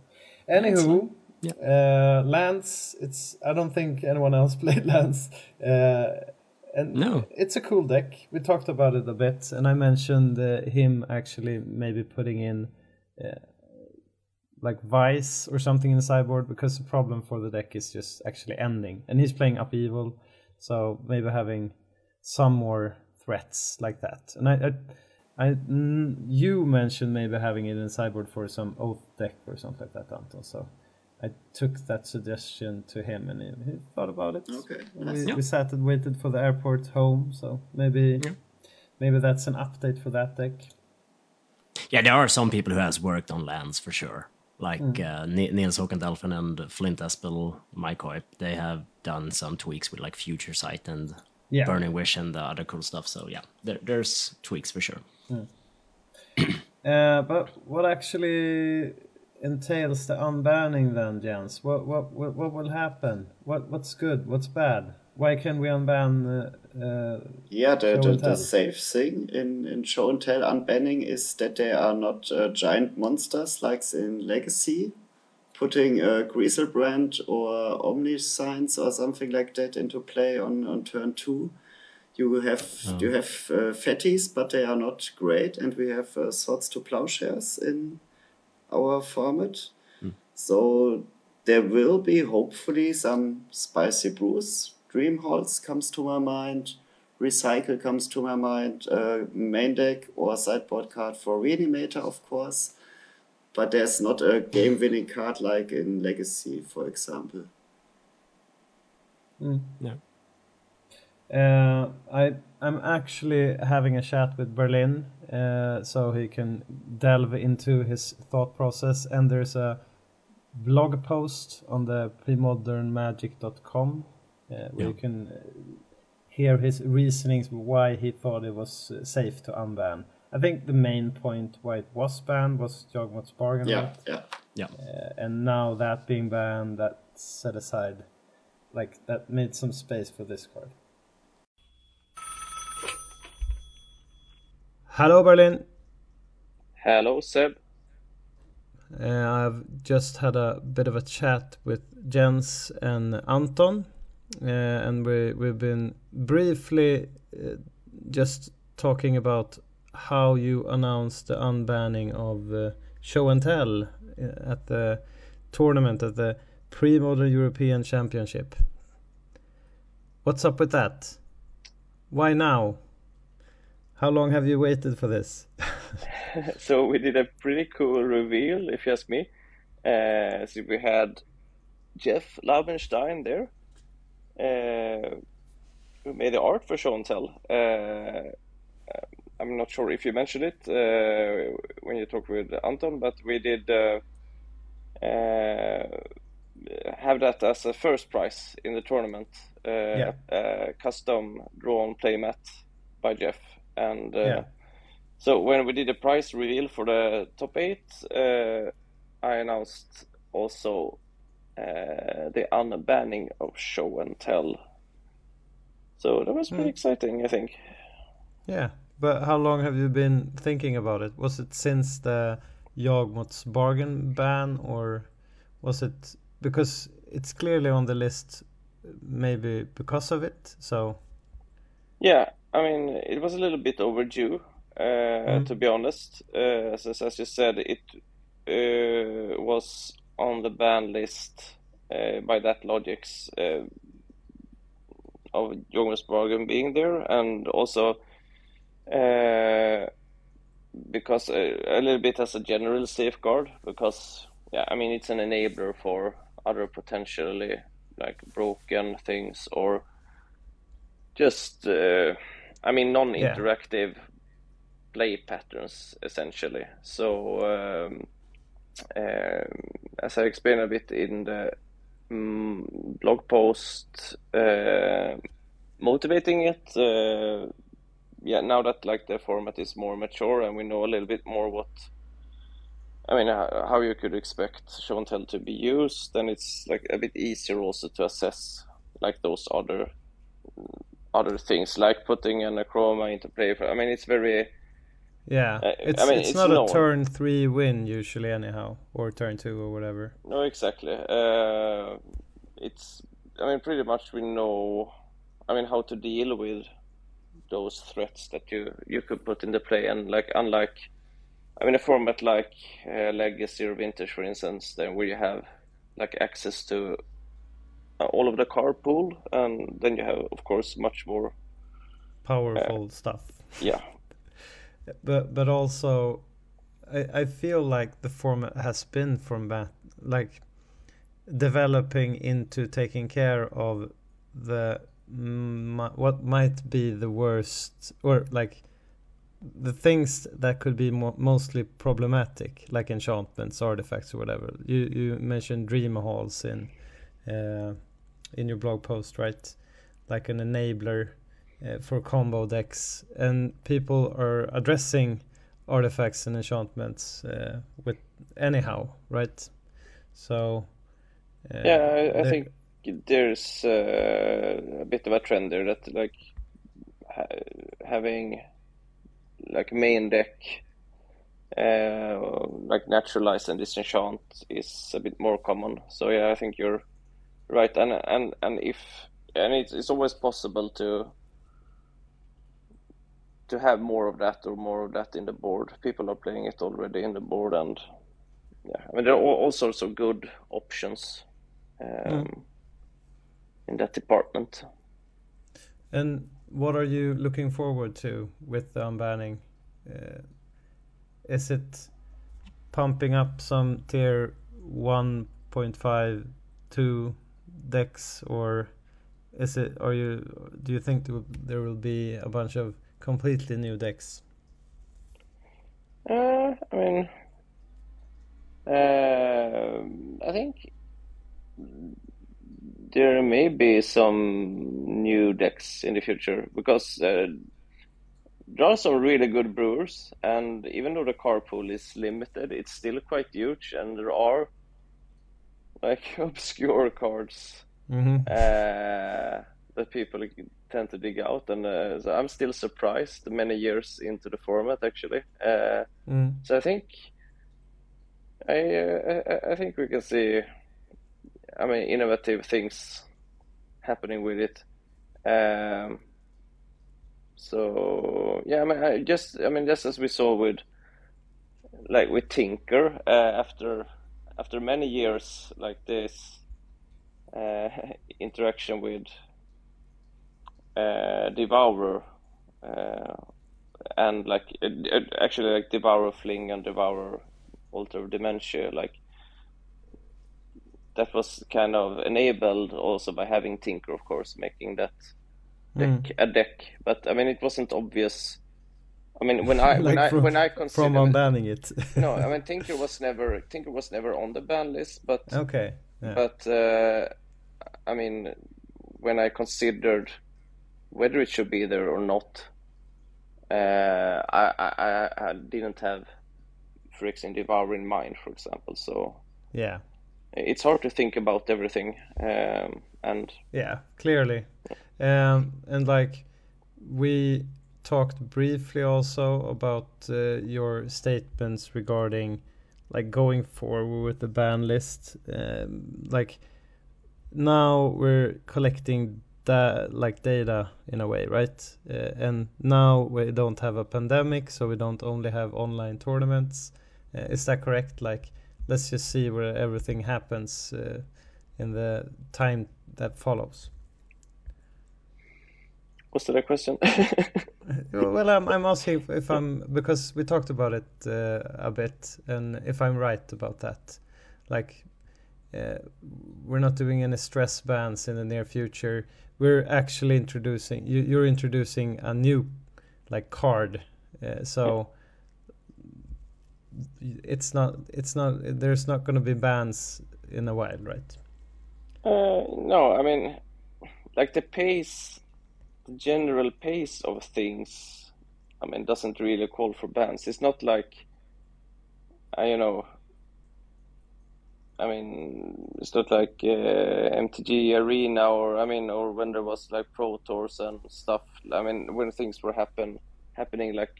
Speaker 1: anywho,
Speaker 2: Yeah.
Speaker 1: uh, Lands, it's I don't think anyone else played Lands. Uh, and
Speaker 2: No.
Speaker 1: it's a cool deck. We talked about it a bit, and I mentioned uh, him actually maybe putting in uh, like Vice or something in the sideboard because the problem for the deck is just actually ending. And he's playing Upheaval, so maybe having some more threats like that. And I, I, I you mentioned maybe having it in the sideboard for some Oath deck or something like that, Anton. So I took that suggestion to him and he, he thought about it.
Speaker 3: Okay,
Speaker 1: And
Speaker 3: nice.
Speaker 1: We, we sat and waited for the airport home, so maybe maybe that's an update for that deck.
Speaker 2: Yeah, there are some people who has worked on lands for sure. Like
Speaker 1: Mm.
Speaker 2: uh, Ni- Niels Håkan and Flint Espel, Mike Hoyp, they have done some tweaks with like Future Sight and
Speaker 1: Yeah.
Speaker 2: Burning Wish and the other cool stuff. So yeah, there, there's tweaks for sure.
Speaker 1: Uh, but what actually entails the unbanning then, Jens? What what what, what will happen? What what's good? What's bad? Why can we unban? Uh, uh,
Speaker 3: Yeah, the, the, the safe thing in, in show and tell unbanning is that they are not uh, giant monsters like in Legacy. Putting a Griselbrand or Omniscience or something like that into play on, on turn two. You have you have uh, fatties, but they are not great, and we have uh, swords to plowshares in our format. So there will be hopefully some spicy brews. Dream Halls comes to my mind. Recycle comes to my mind. Uh, main deck or sideboard card for Reanimator, of course. But there's not a game winning card like in Legacy, for example.
Speaker 2: No.
Speaker 1: Uh, I I'm actually having a chat with Berlin, uh, so he can delve into his thought process. And there's a blog post on the premodernmagic.com uh, where
Speaker 2: Yeah.
Speaker 1: you can uh, hear his reasonings why he thought it was uh, safe to unban. I think the main point why it was banned was Yawgmoth's bargain.
Speaker 3: Yeah, yeah.
Speaker 2: Yeah.
Speaker 1: Uh, and now that being banned, that set aside, like that made some space for this card. Hello, Berlin.
Speaker 6: Hello, Seb.
Speaker 1: Uh, I've just had a bit of a chat with Jens and Anton, uh, and we we've been briefly uh, just talking about how you announced the unbanning of uh, show and tell uh, at the tournament at the pre-modern European Championship. What's up with that? Why now? How long have you waited for this?
Speaker 6: So we did a pretty cool reveal, if you ask me. Uh, so we had Jeff Laubenstein there, uh, who made the art for show and tell. Uh, I'm not sure if you mentioned it uh, when you talked with Anton, but we did uh, uh, have that as a first prize in the tournament. Uh,
Speaker 1: Yeah.
Speaker 6: uh, custom drawn playmat by Jeff, and uh,
Speaker 1: Yeah.
Speaker 6: so when we did the prize reveal for the top eight, uh, I announced also uh, the unbanning of show and tell. So that was pretty exciting, I think.
Speaker 1: Yeah, but how long have you been thinking about it? Was it since the Yawgmoth's bargain ban, or was it because it's clearly on the list? Maybe because of it. So
Speaker 6: Yeah, I mean, it was a little bit overdue, uh, to be honest. Uh, as, as you said, it uh, was on the ban list uh, by that logics uh, of Yawgmoth's Bargain being there, and also uh, because uh, a little bit as a general safeguard, because yeah, I mean, it's an enabler for other potentially like broken things or just uh, I mean non-interactive play patterns essentially. So um, um, as I explained a bit in the mm, blog post, uh, motivating it. Uh, yeah, now that like the format is more mature and we know a little bit more what. I mean, how, how you could expect show and tell to be used, then it's like a bit easier also to assess like those other other things, like putting an Akroma into play. For, I mean, it's very
Speaker 1: yeah,
Speaker 6: Uh,
Speaker 1: it's
Speaker 6: I mean,
Speaker 1: it's,
Speaker 6: it's
Speaker 1: not a turn three win usually anyhow, or turn two or whatever.
Speaker 6: No, exactly. Uh, it's, I mean, pretty much we know, I mean, how to deal with those threats that you you could put into play, and like unlike, I mean, a format like uh, Legacy or Vintage, for instance, then where you have like access to all of the card pool, and then you have, of course, much more,
Speaker 1: Powerful stuff.
Speaker 6: yeah,
Speaker 1: but but also I, I feel like the format has been from that like developing into taking care of the m- what might be the worst or like the things that could be mo- mostly problematic like enchantments artifacts or whatever you you mentioned dream halls in uh, in your blog post right like an enabler uh, for combo decks and people are addressing artifacts and enchantments uh, with anyhow, right? So uh,
Speaker 6: yeah, I, I think there's uh, a bit of a trend there that like ha having like main deck uh, like naturalize and disenchant is a bit more common. So yeah, I think you're right, and and and if and it's it's always possible to to have more of that or more of that in the board. People are playing it already in the board, and yeah, I mean there are all, all sorts of good options um, in that department.
Speaker 1: And what are you looking forward to with the unbanning? Uh, is it pumping up some tier 1.5 2 decks or is it are you do you think there will- be a bunch of completely new decks?
Speaker 6: Uh, I mean, um I think there may be some new decks in the future because uh, there are some really good brewers, and even though the car pool is limited, it's still quite huge, and there are like obscure cards
Speaker 1: Mm-hmm.
Speaker 6: uh, that people tend to dig out, and uh, so I'm still surprised many years into the format actually. Uh,
Speaker 1: Mm.
Speaker 6: so I think I, uh, I I think we can see, I mean, innovative things happening with it. Um, so yeah, I mean, I just I mean, just as we saw with like with Tinker, uh, after after many years like this uh, interaction with uh, Devourer, uh, and like uh, uh, actually like Devourer Fling and Devourer Altar of Dementia, like that was kind of enabled also by having Tinker, of course, making that deck a deck. But I mean, it wasn't obvious. I mean, when I when
Speaker 1: Like
Speaker 6: I when I consider
Speaker 1: From unbanning it.
Speaker 6: no, I mean Tinker was never Tinker was never on the ban list, but
Speaker 1: okay. Yeah.
Speaker 6: but uh, I mean, when I considered whether it should be there or not, uh, I, I, I- didn't have Phyrexian Devour in mind, for example. So
Speaker 1: yeah.
Speaker 6: it's hard to think about everything. Um, and
Speaker 1: Yeah, clearly. Um, and like we talked briefly also about uh, your statements regarding like going forward with the ban list. Um, like now we're collecting that like data in a way, right? Uh, and now we don't have a pandemic, so we don't only have online tournaments. Uh, is that correct? Like, let's just see where everything happens uh, in the time that follows.
Speaker 6: What's the question?
Speaker 1: well, I'm, I'm asking if, if I'm because we talked about it uh, a bit, and if I'm right about that, like uh, we're not doing any stress bans in the near future. We're actually introducing you, you're introducing a new like card, uh, so it's not it's not there's not going to be bans in a while, right?
Speaker 6: Uh, no, I mean, like the pace, the general pace of things, I mean, doesn't really call for bans. It's not like, I you know, I mean, it's not like uh, MTG Arena or I mean, or when there was like Pro Tours and stuff. I mean, when things were happen happening like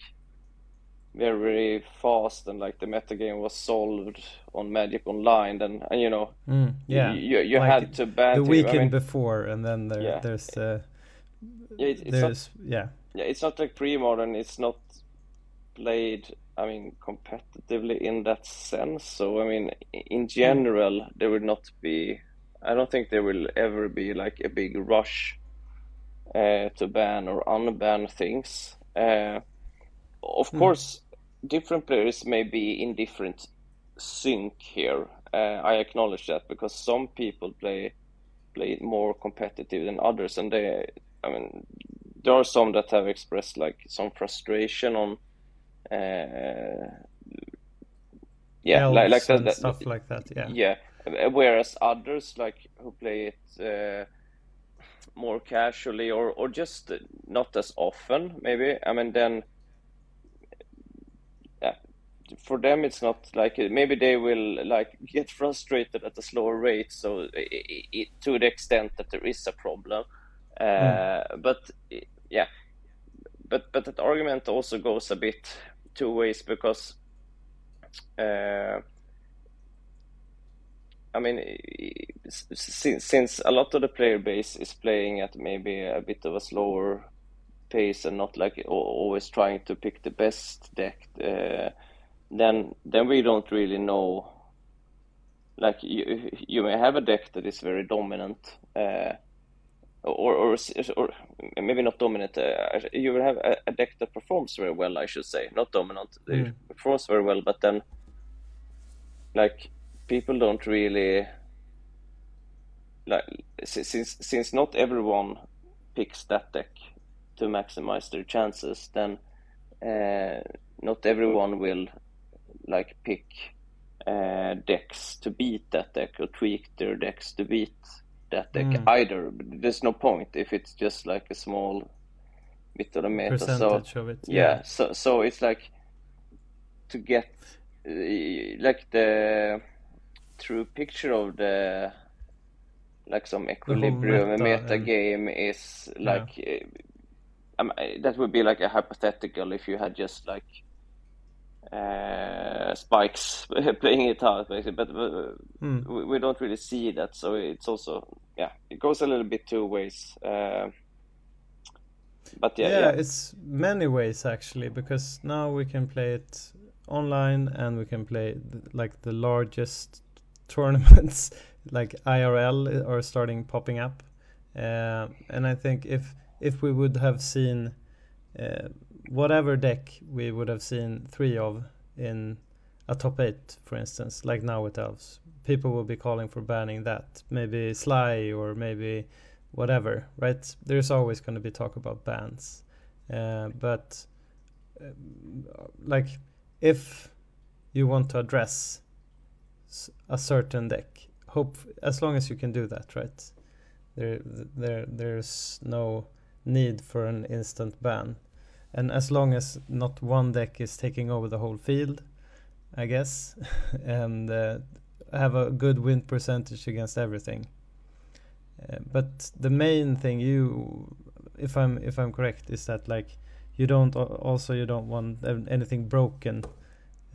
Speaker 6: very fast and like the meta game was solved on Magic Online, then and you know
Speaker 1: Mm, yeah,
Speaker 6: you, you, you
Speaker 1: Like
Speaker 6: had to ban
Speaker 1: the
Speaker 6: to- I
Speaker 1: weekend
Speaker 6: mean,
Speaker 1: before, and then there,
Speaker 6: Yeah.
Speaker 1: there's uh,
Speaker 6: yeah, it- it's not,
Speaker 1: yeah.
Speaker 6: yeah, it's not like pre-modern. It's not played. I mean, competitively in that sense. So I mean, in general, there will not be. I don't think there will ever be like a big rush uh, to ban or unban things. Uh, of course, different players may be in different sync here. Uh, I acknowledge that because some people play play more competitive than others, and they. I mean, there are some that have expressed like some frustration on. Uh, yeah, like like that, that
Speaker 1: stuff like that. Yeah.
Speaker 6: yeah. Whereas others like who play it uh, more casually or or just not as often, maybe. I mean, then for them it's not like maybe they will like get frustrated at a slower rate so i i to the extent that there is a problem uh, but yeah but but that argument also goes a bit two ways because uh, I mean, since, since a lot of the player base is playing at maybe a bit of a slower pace and not like always trying to pick the best deck, uh, then then we don't really know. Like you, you may have a deck that is very dominant, uh, or, or or maybe not dominant. Uh, you will have a, a, deck that performs very well, I should say, not dominant. Mm. It performs very well, but then like people don't really like since since not everyone picks that deck to maximize their chances, then uh, not everyone will like pick uh, decks to beat that deck or tweak their decks to beat that deck mm. either. There's no point if it's just like a small bit of the meta.
Speaker 1: Percentage
Speaker 6: so
Speaker 1: of it.
Speaker 6: Yeah.
Speaker 1: Yeah.
Speaker 6: So so it's like to get uh, like the true picture of the like some equilibrium
Speaker 1: meta
Speaker 6: meta,
Speaker 1: and-
Speaker 6: game is like uh, um, that would be like a hypothetical if you had just like uh, spikes playing it out basically but uh,
Speaker 1: Hmm.
Speaker 6: we, we don't really see that so it's also yeah it goes a little bit two ways uh, but yeah,
Speaker 1: yeah,
Speaker 6: yeah.
Speaker 1: it's many ways actually because now we can play it online and we can play th- like the largest tournaments like IRL are starting popping up uh, and I think if if we would have seen uh, whatever deck we would have seen three of in a top eight for instance like now with elves people will be calling for banning that maybe sly or maybe whatever, right? There's always going to be talk about bans, uh, but uh, like if you want to address a certain deck, hope as long as you can do that, right? There, there, there's no need for an instant ban, and as long as not one deck is taking over the whole field, I guess, and uh, have a good win percentage against everything. Uh, but the main thing you if i'm if i'm correct is that like you don't also you don't want anything broken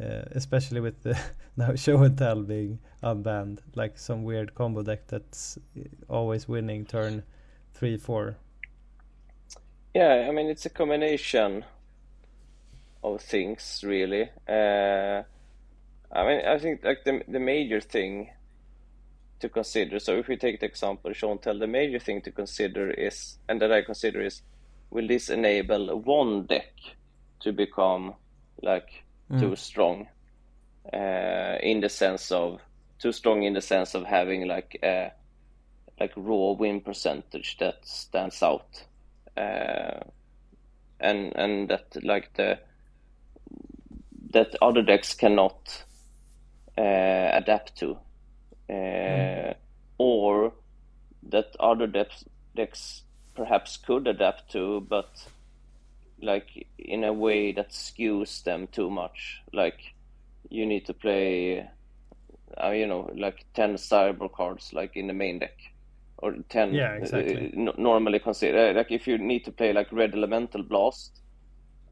Speaker 1: uh, especially with the now show and tell being unbanned like some weird combo deck that's uh, always winning turn 3 4
Speaker 6: Yeah, I mean it's a combination of things really. Uh, I mean I think like the the major thing to consider. So if we take the example Sean tell, the major thing to consider is, and that I consider is, will this enable one deck to become like too strong? Uh, in the sense of too strong in the sense of having like a like raw win percentage that stands out and and that like the that other decks cannot uh, adapt to, uh, or that other decks decks perhaps could adapt to, but like in a way that skews them too much. Like you need to play, uh, you know, like ten cyber cards like in the main deck, or ten.
Speaker 1: Yeah, exactly.
Speaker 6: uh, n- normally consider like if you need to play like red elemental blast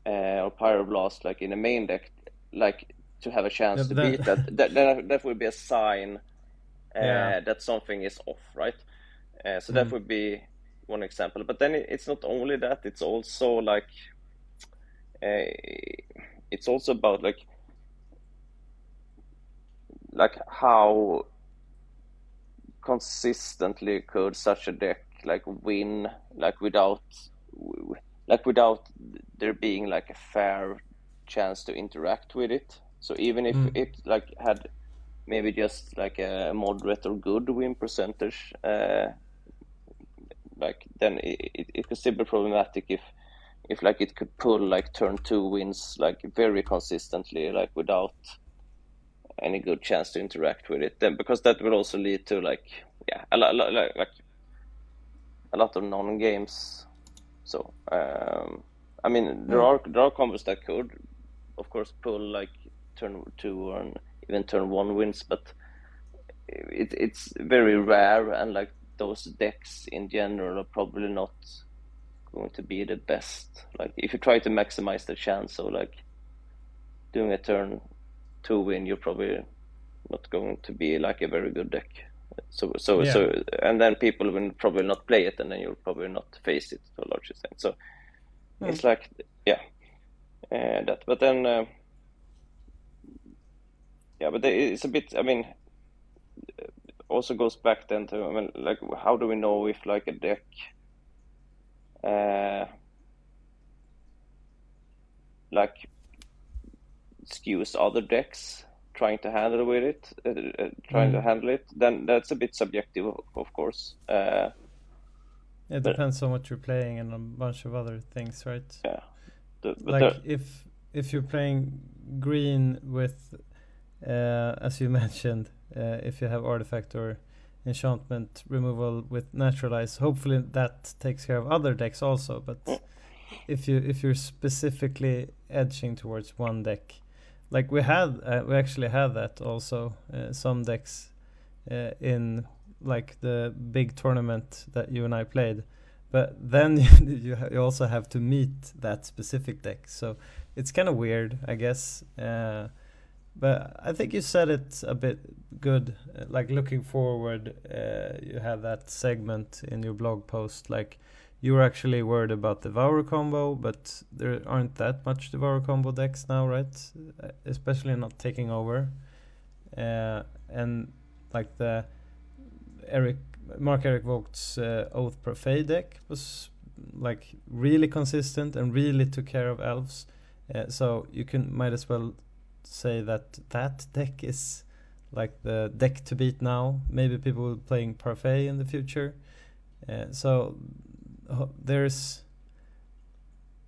Speaker 6: uh, or pyro blast like in a main deck, like to have a chance
Speaker 1: Yeah,
Speaker 6: to
Speaker 1: but
Speaker 6: beat that, that, that that would be a sign uh,
Speaker 1: Yeah.
Speaker 6: that something is off, right? Uh, so that would be one example. But then it's not only that; it's also like uh, it's also about like like how consistently could such a deck like win like without like without there being like a fair chance to interact with it. So even if it like had maybe just like a moderate or good win percentage uh like then it, it, it could still be problematic if if like it could pull like turn two wins like very consistently like without any good chance to interact with it then because that will also lead to like yeah a lot like, like a lot of non games so um i mean there are there are combos that could of course pull like turn two or even turn one wins, but it, it's very rare and like those decks in general are probably not going to be the best. Like if you try to maximize the chance of like doing a turn two win, you're probably not going to be like a very good deck. So so
Speaker 1: Yeah.
Speaker 6: so and then people will probably not play it, and then you'll probably not face it to a large extent. So it's like yeah, uh, that. But then uh, yeah, but it's a bit. I mean, also goes back then to I mean, like how do we know if like a deck uh, like skews other decks trying to handle with it, uh, uh, trying to handle it? Then that's a bit subjective, of, course. Uh,
Speaker 1: It
Speaker 6: But-
Speaker 1: depends on what you're playing and a bunch of other things, right?
Speaker 6: yeah, the,
Speaker 1: like
Speaker 6: there-
Speaker 1: if if you're playing green with uh, as you mentioned uh, if you have artifact or enchantment removal with naturalize hopefully that takes care of other decks also but if you if you're specifically edging towards one deck like we had uh, we actually had that also uh, some decks uh, in like the big tournament that you and I played. But then you, you also have to meet that specific deck. So it's kind of weird i guess. Uh, but i think you said it a bit good uh, like looking forward uh, you have that segment in your blog post like you were actually worried about devour combo but there aren't that much devour combo decks now right Uh, especially not taking over uh, and like the Eric Mark Eric Vogt's uh, Oath Prophet deck was like really consistent and really took care of elves. Uh, so you can might as well say that that deck is like the deck to beat now. Maybe people will playing Parfait in the future. Uh, so there's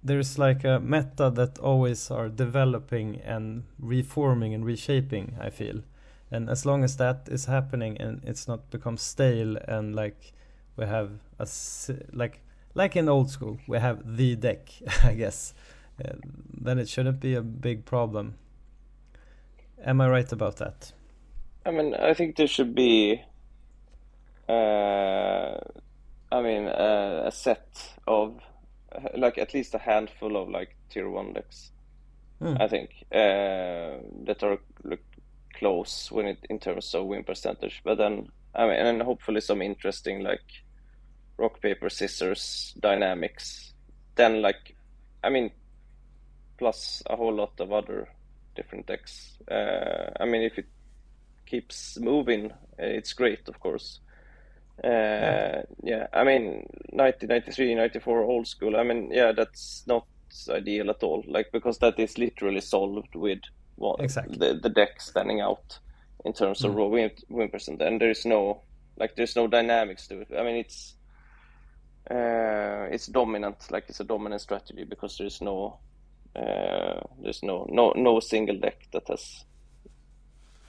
Speaker 1: there's like a meta that always are developing and reforming and reshaping. I feel and as long as that is happening and it's not become stale and like we have a like like in old school we have the deck i guess uh, then it shouldn't be a big problem am i right about that
Speaker 6: I mean, I think there should be, uh, I mean, uh, a set of, like at least a handful of like tier one decks.
Speaker 1: Hmm.
Speaker 6: I think uh, that are look close when it in terms of win percentage. But then, I mean, and hopefully some interesting like rock paper scissors dynamics. Then like, I mean, plus a whole lot of other different decks. Uh, I mean, if it keeps moving, uh, it's great, of course. Uh, yeah. I mean, 1993, 94 old school. I mean, yeah, that's not ideal at all. Like because that is literally solved with one,
Speaker 1: Exactly.
Speaker 6: the the deck standing out in terms of raw win, win percent, and there is no like there's no dynamics to it. I mean, it's uh, it's dominant, like it's a dominant strategy because there's no uh, there's no no no single deck that has.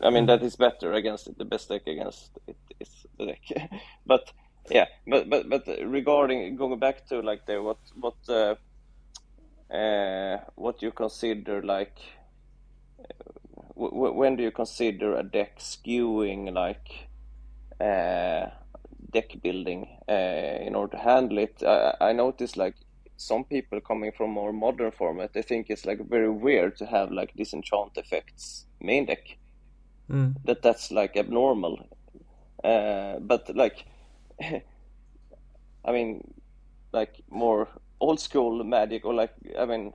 Speaker 6: I mean that is better against it. The best deck against it is the deck, but yeah, but but but regarding going back to like the what what uh, uh, what you consider like w- w- when do you consider a deck skewing like uh, deck building uh, in order to handle it? I, I noticed like some people coming from more modern format, they think it's like very weird to have like disenchant effects main deck.
Speaker 1: Mm.
Speaker 6: That that's like abnormal. Uh, but like, I mean, like more old school magic or like I mean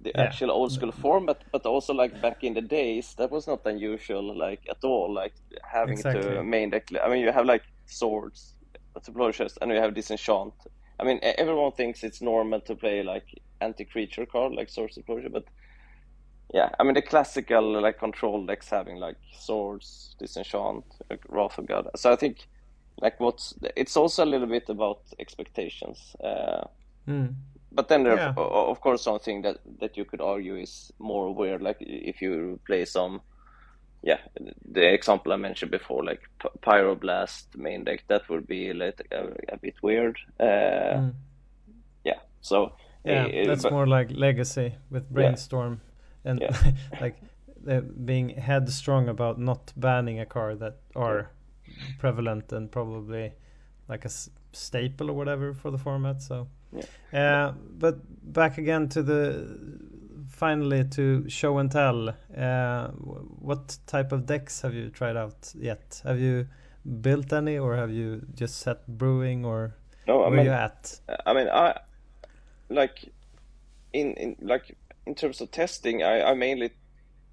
Speaker 6: the
Speaker 1: Yeah.
Speaker 6: actual old school form, but but also like back in the days that was not unusual like at all. Like having
Speaker 1: Exactly.
Speaker 6: to main deck. I mean, you have like swords, chest, and you have disenchant. I mean, everyone thinks it's normal to play like anti-creature card like Source Explosion, but yeah, I mean the classical like control decks having like swords, disenchant, like Wrath of God. So I think like what's it's also a little bit about expectations. Uh,
Speaker 1: Mm.
Speaker 6: but then there,
Speaker 1: Yeah.
Speaker 6: o- of course, something that that you could argue is more weird. Like if you play some, yeah, the example I mentioned before, like P- Pyroblast main deck, that would be like a, a bit weird. Uh,
Speaker 1: Mm.
Speaker 6: Yeah, so
Speaker 1: yeah
Speaker 6: eh,
Speaker 1: that's
Speaker 6: but-
Speaker 1: more like legacy with brainstorm and
Speaker 6: Yeah.
Speaker 1: like being headstrong about not banning a card that are prevalent and probably like a s- staple or whatever for the format. So, uh, but back again to the finally to show and tell. Uh, what type of decks have you tried out yet? Have you built any, or have you just set brewing, or
Speaker 6: No, I
Speaker 1: where
Speaker 6: mean,
Speaker 1: you at?
Speaker 6: I mean, I like in in like in terms of testing, I I mainly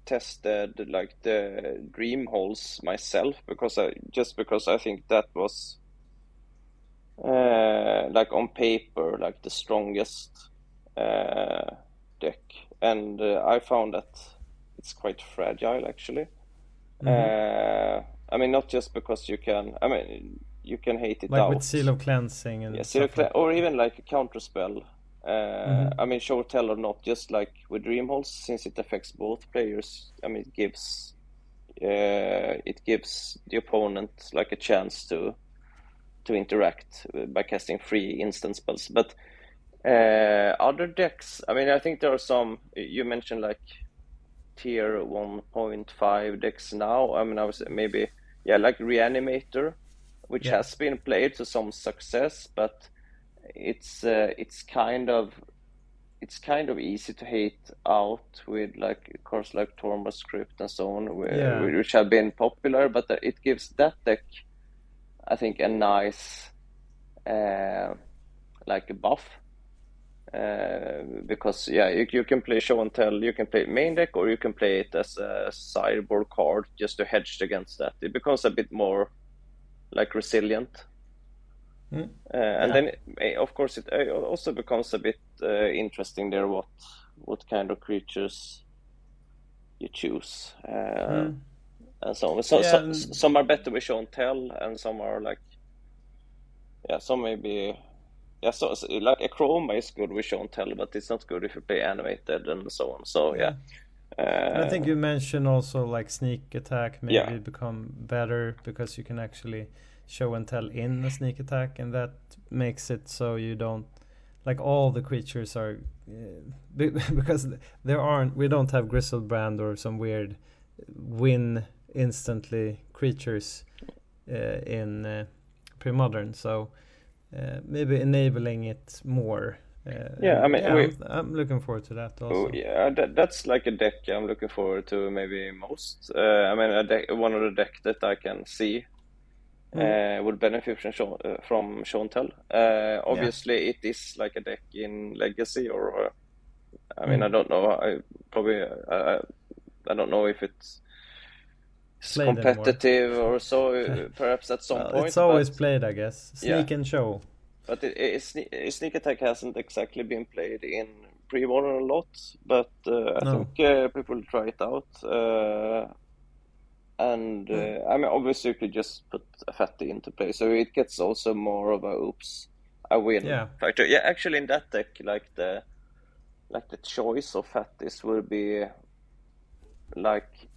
Speaker 6: tested like the Dream Halls myself because I just because I think that was uh like on paper like the strongest uh deck and uh, I found that it's quite fragile actually. Uh I mean not just because you can I mean you can hate it
Speaker 1: Like
Speaker 6: out.
Speaker 1: with seal of cleansing and
Speaker 6: Yeah,
Speaker 1: stuff
Speaker 6: Zero
Speaker 1: like
Speaker 6: or even like a counter spell. Uh,
Speaker 1: Mhm.
Speaker 6: I mean, short tell or not, just like with Dream Halls, since it affects both players. I mean, it gives uh, it gives the opponent like a chance to to interact uh, by casting free instant spells. But uh, other decks, I mean, I think there are some. You mentioned like tier 1.5 decks now. I mean, I was maybe yeah, like Reanimator, which
Speaker 1: Yeah.
Speaker 6: has been played to some success, but it's uh, it's kind of it's kind of easy to hate out with like cards like Tormod's Crypt and so on, where,
Speaker 1: Yeah.
Speaker 6: which have been popular, but it gives that deck, I think, a nice uh, like a buff. Uh, because yeah, you, you can play show and tell, you can play main deck, or you can play it as a sideboard card just to hedge against that. It becomes a bit more like resilient.
Speaker 1: Mm.
Speaker 6: Uh, and then, eh, of course, it uh, also becomes a bit uh, interesting there what what kind of creatures you choose, uh,
Speaker 1: Mm.
Speaker 6: and so on. So,
Speaker 1: Yeah,
Speaker 6: so,
Speaker 1: and-
Speaker 6: some are better with show and tell, and some are like, yeah, some maybe, yeah, so, so like Akroma is good with show and tell, but it's not good if you play animated and so on. So yeah,
Speaker 1: I
Speaker 6: Uh,
Speaker 1: think you mentioned also like sneak attack maybe
Speaker 6: Yeah.
Speaker 1: become better because you can actually show and tell in a sneak attack, and that makes it so you don't like all the creatures are uh, because there aren't we don't have Griselbrand or some weird win instantly creatures uh, in uh, pre-modern, so uh, maybe enabling it more. Uh,
Speaker 6: Yeah, I mean, we-
Speaker 1: I'm, I'm looking forward to that also.
Speaker 6: Oh yeah, that, that's like a deck I'm looking forward to maybe most. Uh, I mean, a deck, one of the deck that I can see uh, would benefit from show, uh, from and tell. Uh, obviously, it is like a deck in Legacy, or, I mean,
Speaker 1: Mm.
Speaker 6: I don't know. I probably I don't know if it's it's
Speaker 1: Played anymore.
Speaker 6: competitive or so. Perhaps at some
Speaker 1: Well,
Speaker 6: point,
Speaker 1: it's always
Speaker 6: but-
Speaker 1: played, I guess. Sneak
Speaker 6: Yeah.
Speaker 1: and show.
Speaker 6: but it, it, uh, Sneak Attack hasn't exactly been played in pre-modern a lot, but uh, I
Speaker 1: No.
Speaker 6: think uh, people try it out. Uh, and uh, I mean, obviously, you could just put a fatty into play, so it gets also more of a oops, I win
Speaker 1: Yeah.
Speaker 6: factor. Yeah, actually, in that deck, like the like the choice of fatties will be like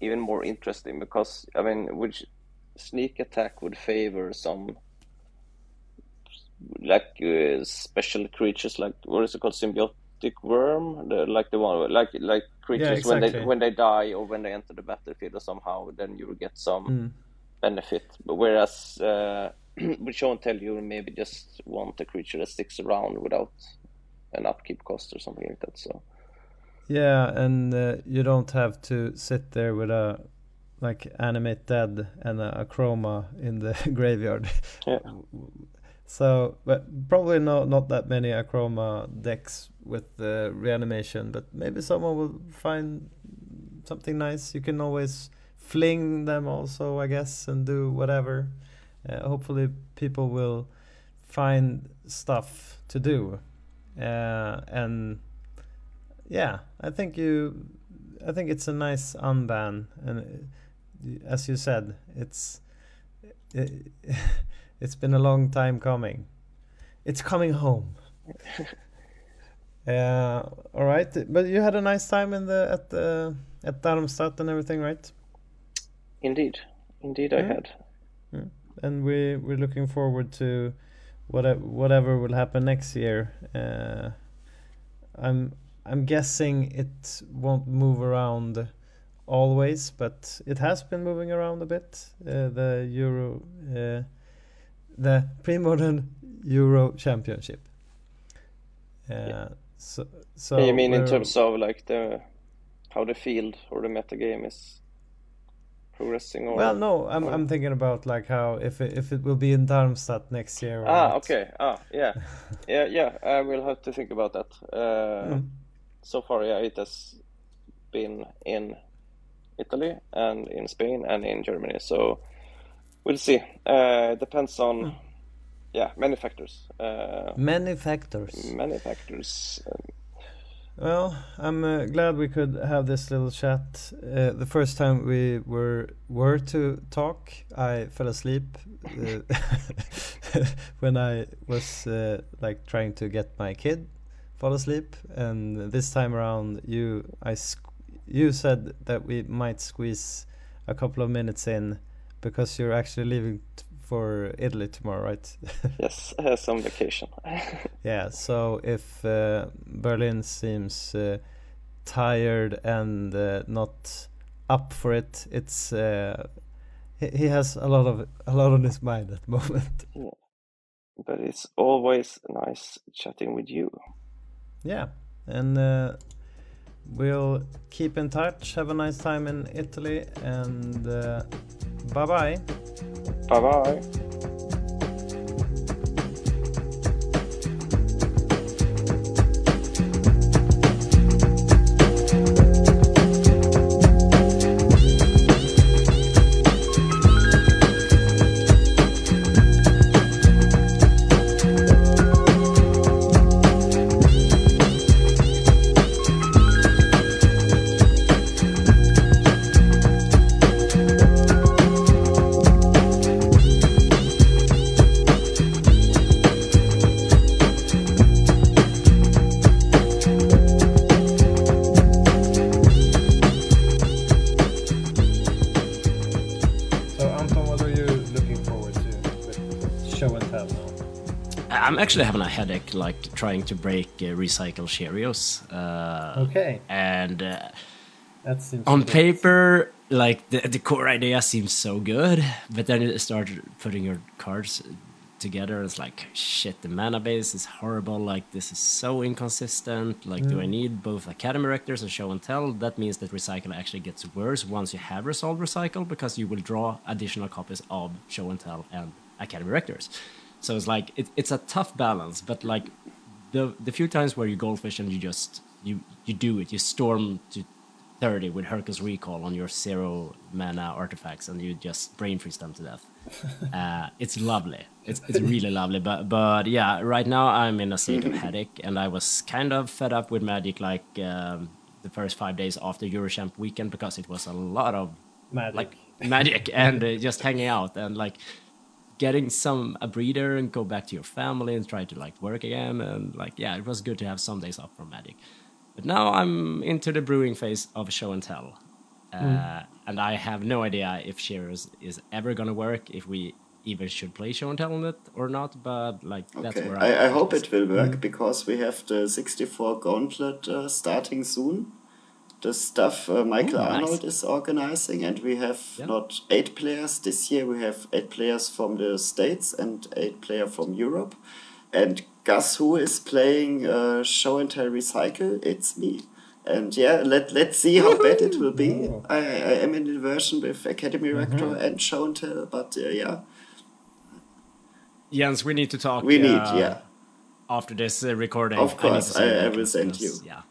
Speaker 6: even more interesting because I mean, which sneak attack would favor some like uh, special creatures like what is it called Symbiotic Wurm the, like the one like like creatures when they when they die or when they enter the battlefield or somehow then you will get some
Speaker 1: Mm.
Speaker 6: benefit but whereas uh, with show and tell you maybe just want a creature that sticks around without an upkeep cost or something like that so
Speaker 1: Yeah, and uh, you don't have to sit there with a like animate dead and a, Akroma in the graveyard.
Speaker 6: Yeah.
Speaker 1: So, but probably not not that many Akroma decks with the reanimation, but maybe someone will find something nice. You can always fling them also, I guess, and do whatever. Uh, hopefully, people will find stuff to do, uh, and yeah, I think you, I think it's a nice unban, and uh, as you said, it's. It, it's been a long time coming. It's coming home. uh, all right, but you had a nice time in the at the at Darmstadt and everything, right?
Speaker 6: indeed indeed i
Speaker 1: Mm.
Speaker 6: had
Speaker 1: And we we're looking forward to whatever whatever will happen next year. Uh, I'm I'm guessing it won't move around always, but it has been moving around a bit. Uh, the Euro, uh, the pre-modern Euro Championship. Uh, So, so
Speaker 6: you mean in terms of like the how the field or the metagame is progressing or
Speaker 1: Well, no, I'm
Speaker 6: or-
Speaker 1: I'm thinking about like how if it, if it will be in Darmstadt next year. Or
Speaker 6: Ah,
Speaker 1: not.
Speaker 6: okay. Ah, yeah, yeah, yeah. I will have to think about that. Uh,
Speaker 1: Mm.
Speaker 6: So far, yeah, it has been in Italy and in Spain and in Germany. So we'll see. Uh, it depends on,
Speaker 1: Hmm.
Speaker 6: yeah, many factors. Uh,
Speaker 1: Many factors.
Speaker 6: many factors. Um,
Speaker 1: Well, I'm uh, glad we could have this little chat. Uh, the first time we were were to talk, I fell asleep uh, when I was uh, like trying to get my kid fall asleep, and this time around, you I you said that we might squeeze a couple of minutes in because you're actually leaving t- for Italy tomorrow, right?
Speaker 6: yes, uh, some vacation.
Speaker 1: Yeah, so if uh, Berlin seems uh, tired and uh, not up for it, it's uh, he, he has a lot of a lot on his mind at the moment. Yeah.
Speaker 6: but it's always nice chatting with you.
Speaker 1: Yeah, and uh, we'll keep in touch. Have a nice time in Italy, and uh, bye bye.
Speaker 6: Bye bye.
Speaker 2: Actually having a headache, like trying to break uh, recycle Cheerios. Uh,
Speaker 1: Okay,
Speaker 2: And uh,
Speaker 1: that seems
Speaker 2: on paper, like the, the core idea seems so good, but then you start putting your cards together. It's like shit. The mana base is horrible. Like this is so inconsistent. Like, do I need both Academy Rectors and Show and Tell? That means that recycle actually gets worse once you have resolved recycle because you will draw additional copies of Show and Tell and Academy Rectors. So it's like it, it's a tough balance, but like the the few times where you goldfish and you just you you do it, you storm to 30 with Hurkyl's Recall on your zero mana artifacts and you just brain freeze them to death. uh, it's lovely. It's, it's really lovely. But but yeah, right now I'm in a state of headache and I was kind of fed up with Magic like um, the first five days after Eurochamp weekend because it was a lot of
Speaker 1: Magic.
Speaker 2: like magic and uh, just hanging out and like getting some a breather and go back to your family and try to like work again and like yeah it was good to have some days off from magic but now i'm into the brewing phase of show and tell. Uh, and i have no idea if Cheerios is ever gonna work if we even should play show and tell on it or not but like that's
Speaker 3: Okay,
Speaker 2: where
Speaker 3: I, I
Speaker 2: I'm
Speaker 3: hope it will work because we have the 64 Gauntlet uh, starting soon. The stuff uh, Michael
Speaker 2: Ooh, nice.
Speaker 3: Arnold is organizing, and we have
Speaker 2: Yeah.
Speaker 3: not eight players this year. We have eight players from the States and eight player from Europe. And guess who is playing uh, Show and Tell Recycle? It's me. And yeah, let let's see how bad it will be. I, I am in the version with Academy Rector and Show and Tell, but uh, yeah,
Speaker 2: jens we need to talk
Speaker 3: we need
Speaker 2: uh,
Speaker 3: yeah.
Speaker 2: after this uh, recording
Speaker 3: Of
Speaker 2: I
Speaker 3: course,
Speaker 2: see
Speaker 3: I- I will send you.
Speaker 2: yeah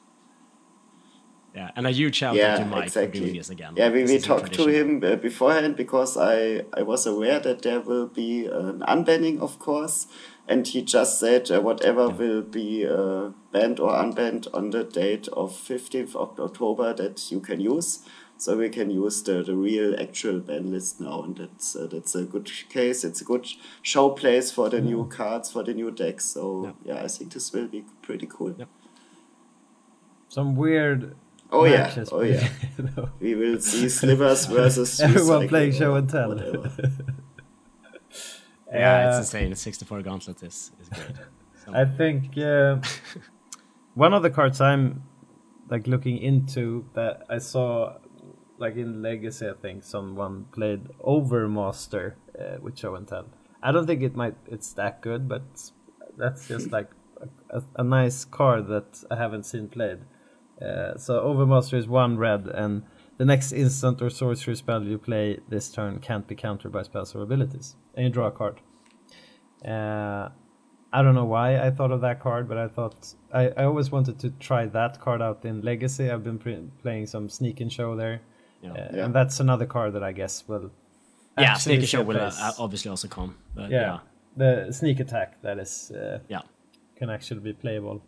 Speaker 2: yeah and a huge shout out
Speaker 3: yeah,
Speaker 2: to mike
Speaker 3: exactly.
Speaker 2: for doing this again
Speaker 3: Yeah, we, we talked to him uh, beforehand because I, I was aware that there will be an unbanning, of course, and he just said uh, whatever will be uh, banned or unbanned on the date of 15th of October that you can use. So we can use the, the real actual ban list now, and that's uh, that's a good case. It's a good showplace for the new cards for the new decks. So yeah, I think this will be pretty cool.
Speaker 1: Some weird.
Speaker 3: Oh yeah, oh
Speaker 1: but,
Speaker 3: yeah.
Speaker 1: you know,
Speaker 3: We will see Slivers versus
Speaker 1: Everyone playing show and tell.
Speaker 2: Yeah,
Speaker 1: Uh,
Speaker 2: it's insane. 64 Gauntlet is, is great. So-
Speaker 1: I think uh, one of the cards I'm like looking into that I saw like in Legacy, I think someone played Overmaster uh, with Show and Tell. I don't think it might it's that good, but that's just like a, a, a nice card that I haven't seen played. Uh, so Overmaster is one red, and the next instant or sorcery spell you play this turn can't be countered by spells or abilities, and you draw a card. Uh, I don't know why I thought of that card, but I thought I, I always wanted to try that card out in Legacy. I've been pre- playing some Sneak and Show there,
Speaker 2: Yeah.
Speaker 1: uh,
Speaker 3: Yeah.
Speaker 1: and that's another card that I guess will.
Speaker 2: Yeah,
Speaker 1: actually
Speaker 2: Sneak and Show will uh, obviously also come. But
Speaker 1: yeah,
Speaker 2: yeah,
Speaker 1: the sneak attack that is uh,
Speaker 2: yeah.
Speaker 1: can actually be playable.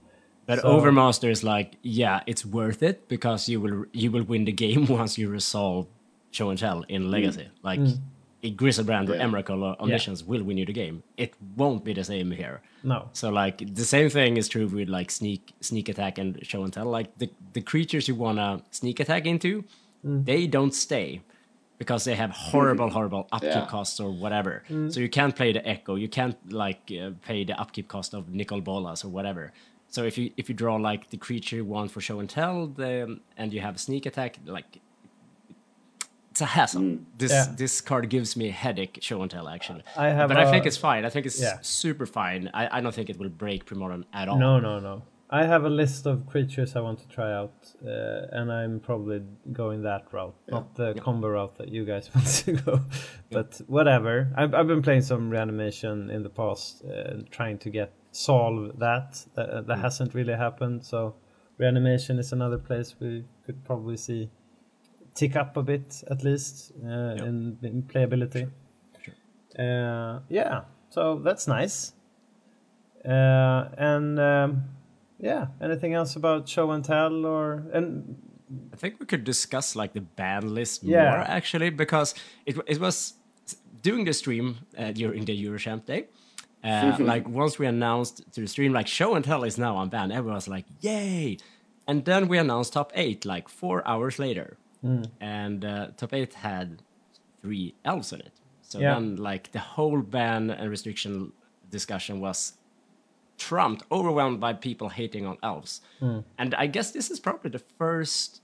Speaker 2: But
Speaker 1: So-
Speaker 2: Overmaster is like, yeah, it's worth it because you will you will win the game once you resolve Show and Tell in Legacy. Like mm. Griselbrand or
Speaker 3: Yeah.
Speaker 2: Emrakul or Omniscience will win you the game. It won't be the same here.
Speaker 1: No,
Speaker 2: So like the same thing is true with like sneak sneak attack and show and tell. Like the the creatures you wanna sneak attack into, they don't stay because they have horrible horrible upkeep
Speaker 3: Yeah.
Speaker 2: costs or whatever. So you can't play the echo. You can't like uh, pay the upkeep cost of Nicol Bolas or whatever. So if you if you draw like the creature you want for show and tell, the, and you have a sneak attack, like it's a hassle. This
Speaker 1: Yeah.
Speaker 2: this card gives me a headache. Show and tell action.
Speaker 1: I have
Speaker 2: but I think
Speaker 1: a-
Speaker 2: it's fine. I think it's
Speaker 1: Yeah.
Speaker 2: super fine. I, I don't think it will break Premodern at all.
Speaker 1: no, no, no. I have a list of creatures I want to try out, uh, and I'm probably going that route, not the combo route that you guys want to go. But whatever. I've, I've been playing some reanimation in the past, uh, trying to get solve that. That, that hasn't really happened. So reanimation is another place we could probably see tick up a bit at least uh, in, in playability. Uh, yeah, so that's nice. Uh, and um, yeah, anything else about show and tell or and
Speaker 2: I think we could discuss like the bad list
Speaker 1: Yeah.
Speaker 2: more actually because it it was doing the stream uh, during the Eurochamp day. Uh, like once we announced to the stream like show and tell is now unbanned, everyone was like yay, and then we announced top eight like four hours later, and uh, top eight had three elves in it. So
Speaker 1: Yeah.
Speaker 2: then like the whole ban and restriction discussion was trumped, overwhelmed by people hating on elves. And I guess this is probably the first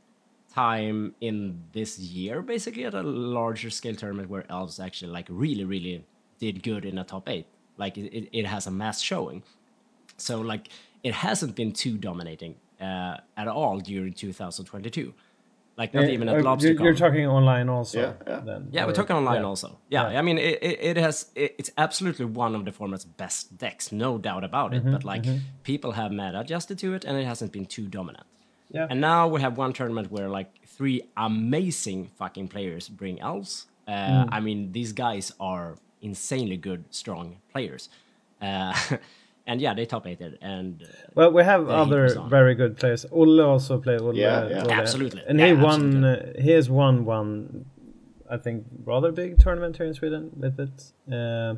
Speaker 2: time in this year, basically, at a larger scale tournament where elves actually like really, really did good in a top eight. Like it, it, it has a mass showing. So like it hasn't been too dominating uh, at all during 2022. Like not even
Speaker 1: uh,
Speaker 2: at
Speaker 1: you're,
Speaker 2: LobsterCon.
Speaker 1: you're talking online also.
Speaker 3: Yeah, yeah.
Speaker 1: Then,
Speaker 2: Yeah, we're talking online
Speaker 1: yeah.
Speaker 2: also. Yeah,
Speaker 1: Yeah.
Speaker 2: I mean, it, it, it has it, it's absolutely one of the format's best decks, no doubt about
Speaker 1: Mm-hmm,
Speaker 2: it. But like people have meta adjusted to it, and it hasn't been too dominant.
Speaker 1: Yeah.
Speaker 2: And now we have one tournament where like three amazing fucking players bring elves. Uh,
Speaker 1: Mm.
Speaker 2: I mean, these guys are insanely good, strong players. Uh, and yeah, they top eighted, and uh,
Speaker 1: Well, we have other very good players. Olle also played Olle.
Speaker 3: Yeah, yeah.
Speaker 1: Olle.
Speaker 2: Absolutely.
Speaker 1: And
Speaker 2: Yeah,
Speaker 1: he won. Uh, he has won one, I think, rather big tournament here in Sweden with it. Uh,